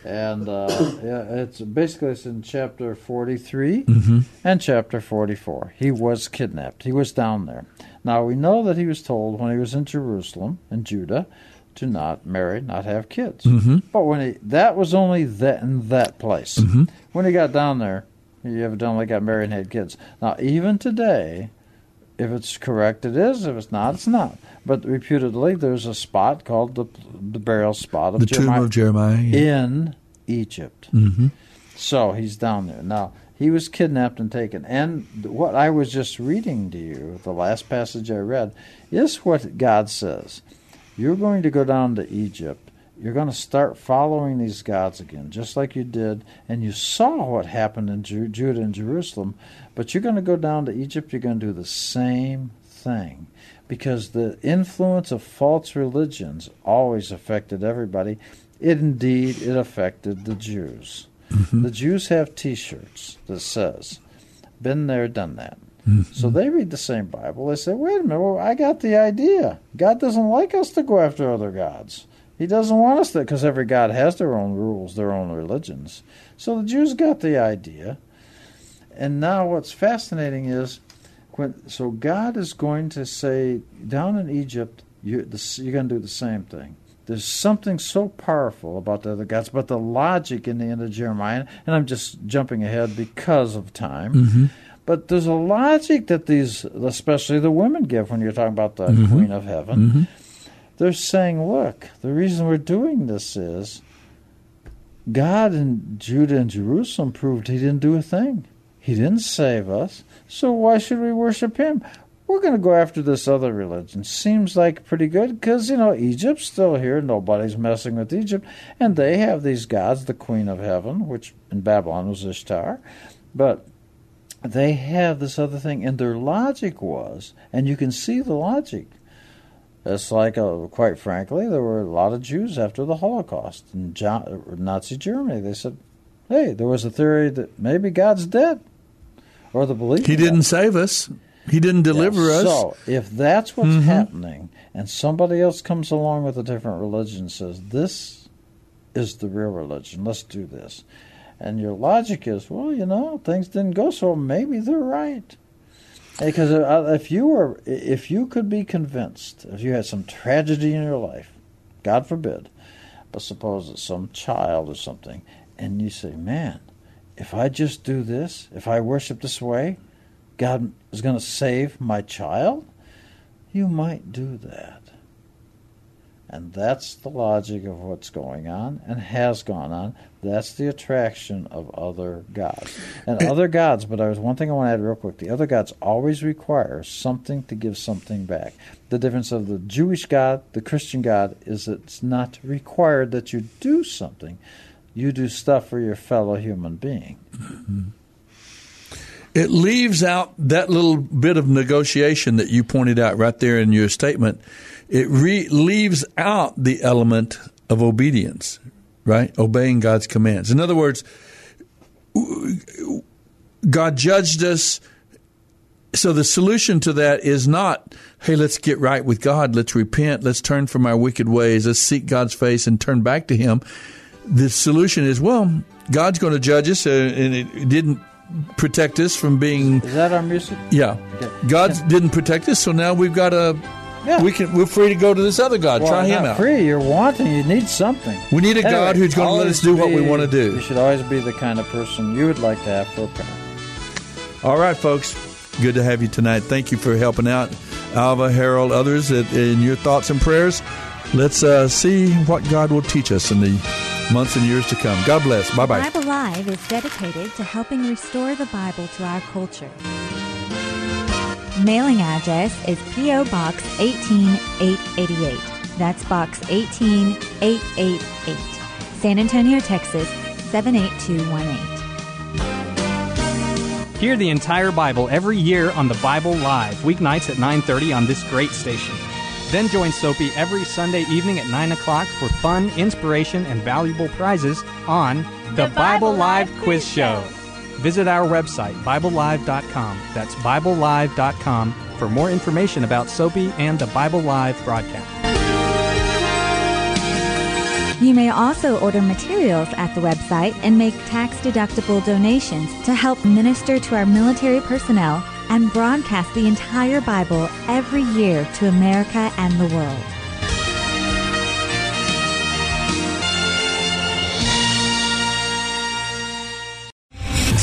and uh, yeah, it's basically it's in chapter 43 Mhm. and chapter forty-four. He was kidnapped. He was down there. Now we know that he was told when he was in Jerusalem in Judah to not marry, not have kids. Mhm. But when he that was only that in that place. Mhm. When he got down there, he evidently got married and had kids. Now even today, if it's correct, it is. If it's not, it's not. But reputedly, there's a spot called the the burial spot of The tomb Jeremiah of Jeremiah, yeah. in Egypt. Mhm. So he's down there now. He was kidnapped and taken. And what I was just reading to you, the last passage I read, is what God says. You're going to go down to Egypt. You're going to start following these gods again, just like you did. And you saw what happened in Ju- Judah and Jerusalem. But you're going to go down to Egypt. You're going to do the same thing. Because the influence of false religions always affected everybody. It indeed it affected the Jews. Mm-hmm. The Jews have T-shirts that says, "Been there, done that." Mm-hmm. So they read the same Bible. They say, "Wait a minute, well, I got the idea. God doesn't like us to go after other gods. He doesn't want us to, because every god has their own rules, their own religions." So the Jews got the idea, and now what's fascinating is when so God is going to say down in Egypt, you, the, you're going to do the same thing. There's something so powerful about the other gods, but the logic in the end of Jeremiah, and I'm just jumping ahead because of time. Mhm. But there's a logic that these, especially the women, give when you're talking about the Mhm. Queen of Heaven. Mhm. They're saying, look, the reason we're doing this is God in Judah and Jerusalem proved he didn't do a thing. He didn't save us. So why should we worship him? We're going to go after this other religion. Seems like pretty good because, you know, Egypt's still here. Nobody's messing with Egypt. And they have these gods, the Queen of Heaven, which in Babylon was Ishtar. But they have this other thing. And their logic was, and you can see the logic. It's like, uh, quite frankly, there were a lot of Jews after the Holocaust in Nazi Germany. They said, hey, there was a theory that maybe God's dead. Or the belief. He didn't save us. He didn't deliver Yeah, us. So if that's what's Mhm. happening, and somebody else comes along with a different religion and says this is the real religion, let's do this, and your logic is, well, you know, things didn't go so, maybe they're right. Because uh, if you were, if you could be convinced, if you had some tragedy in your life, God forbid, but suppose it's some child or something, and you say, man, if I just do this, if I worship this way, God is going to save my child, you might do that. And that's the logic of what's going on and has gone on. That's the attraction of other gods. And [COUGHS] other gods, but there's one thing I want to add real quick. The other gods always require something to give something back. The difference of the Jewish God, the Christian God, is it's not required that you do something. You do stuff for your fellow human being. Mm-hmm. It leaves out that little bit of negotiation that you pointed out right there in your statement. It re- leaves out the element of obedience, right? Obeying God's commands. In other words, God judged us. So the solution to that is not, hey, let's get right with God. Let's repent. Let's turn from our wicked ways. Let's seek God's face and turn back to Him. The solution is, well, God's going to judge us, uh, and it didn't protect us from being. Is that our music? Yeah. Okay. God didn't protect us, so now we've got a. Yeah. We can. We're free to go to this other God. Well, Try him out. Free. You're wanting. You need something. We need a anyway, God who's going to let us do be, what we want to do. You should always be the kind of person you would like to have for a parent. All right, folks. Good to have you tonight. Thank you for helping out, Alva, Harold, others, in your thoughts and prayers. Let's uh, see what God will teach us in the months and years to come. God bless. Bye bye. Bible Live is dedicated to helping restore the Bible to our culture. Mailing address is P.O. Box 18888. That's Box 18888. San Antonio, Texas 78218. Hear the entire Bible every year on the Bible Live, weeknights at 9:30 on this great station. Then join Soapy every Sunday evening at 9 o'clock for fun, inspiration, and valuable prizes on The, the Bible, Bible Live Quiz Show. Visit our website, BibleLive.com. That's BibleLive.com for more information about Soapy and the Bible Live broadcast. You may also order materials at the website and make tax deductible donations to help minister to our military personnel and broadcast the entire Bible every year to America and the world.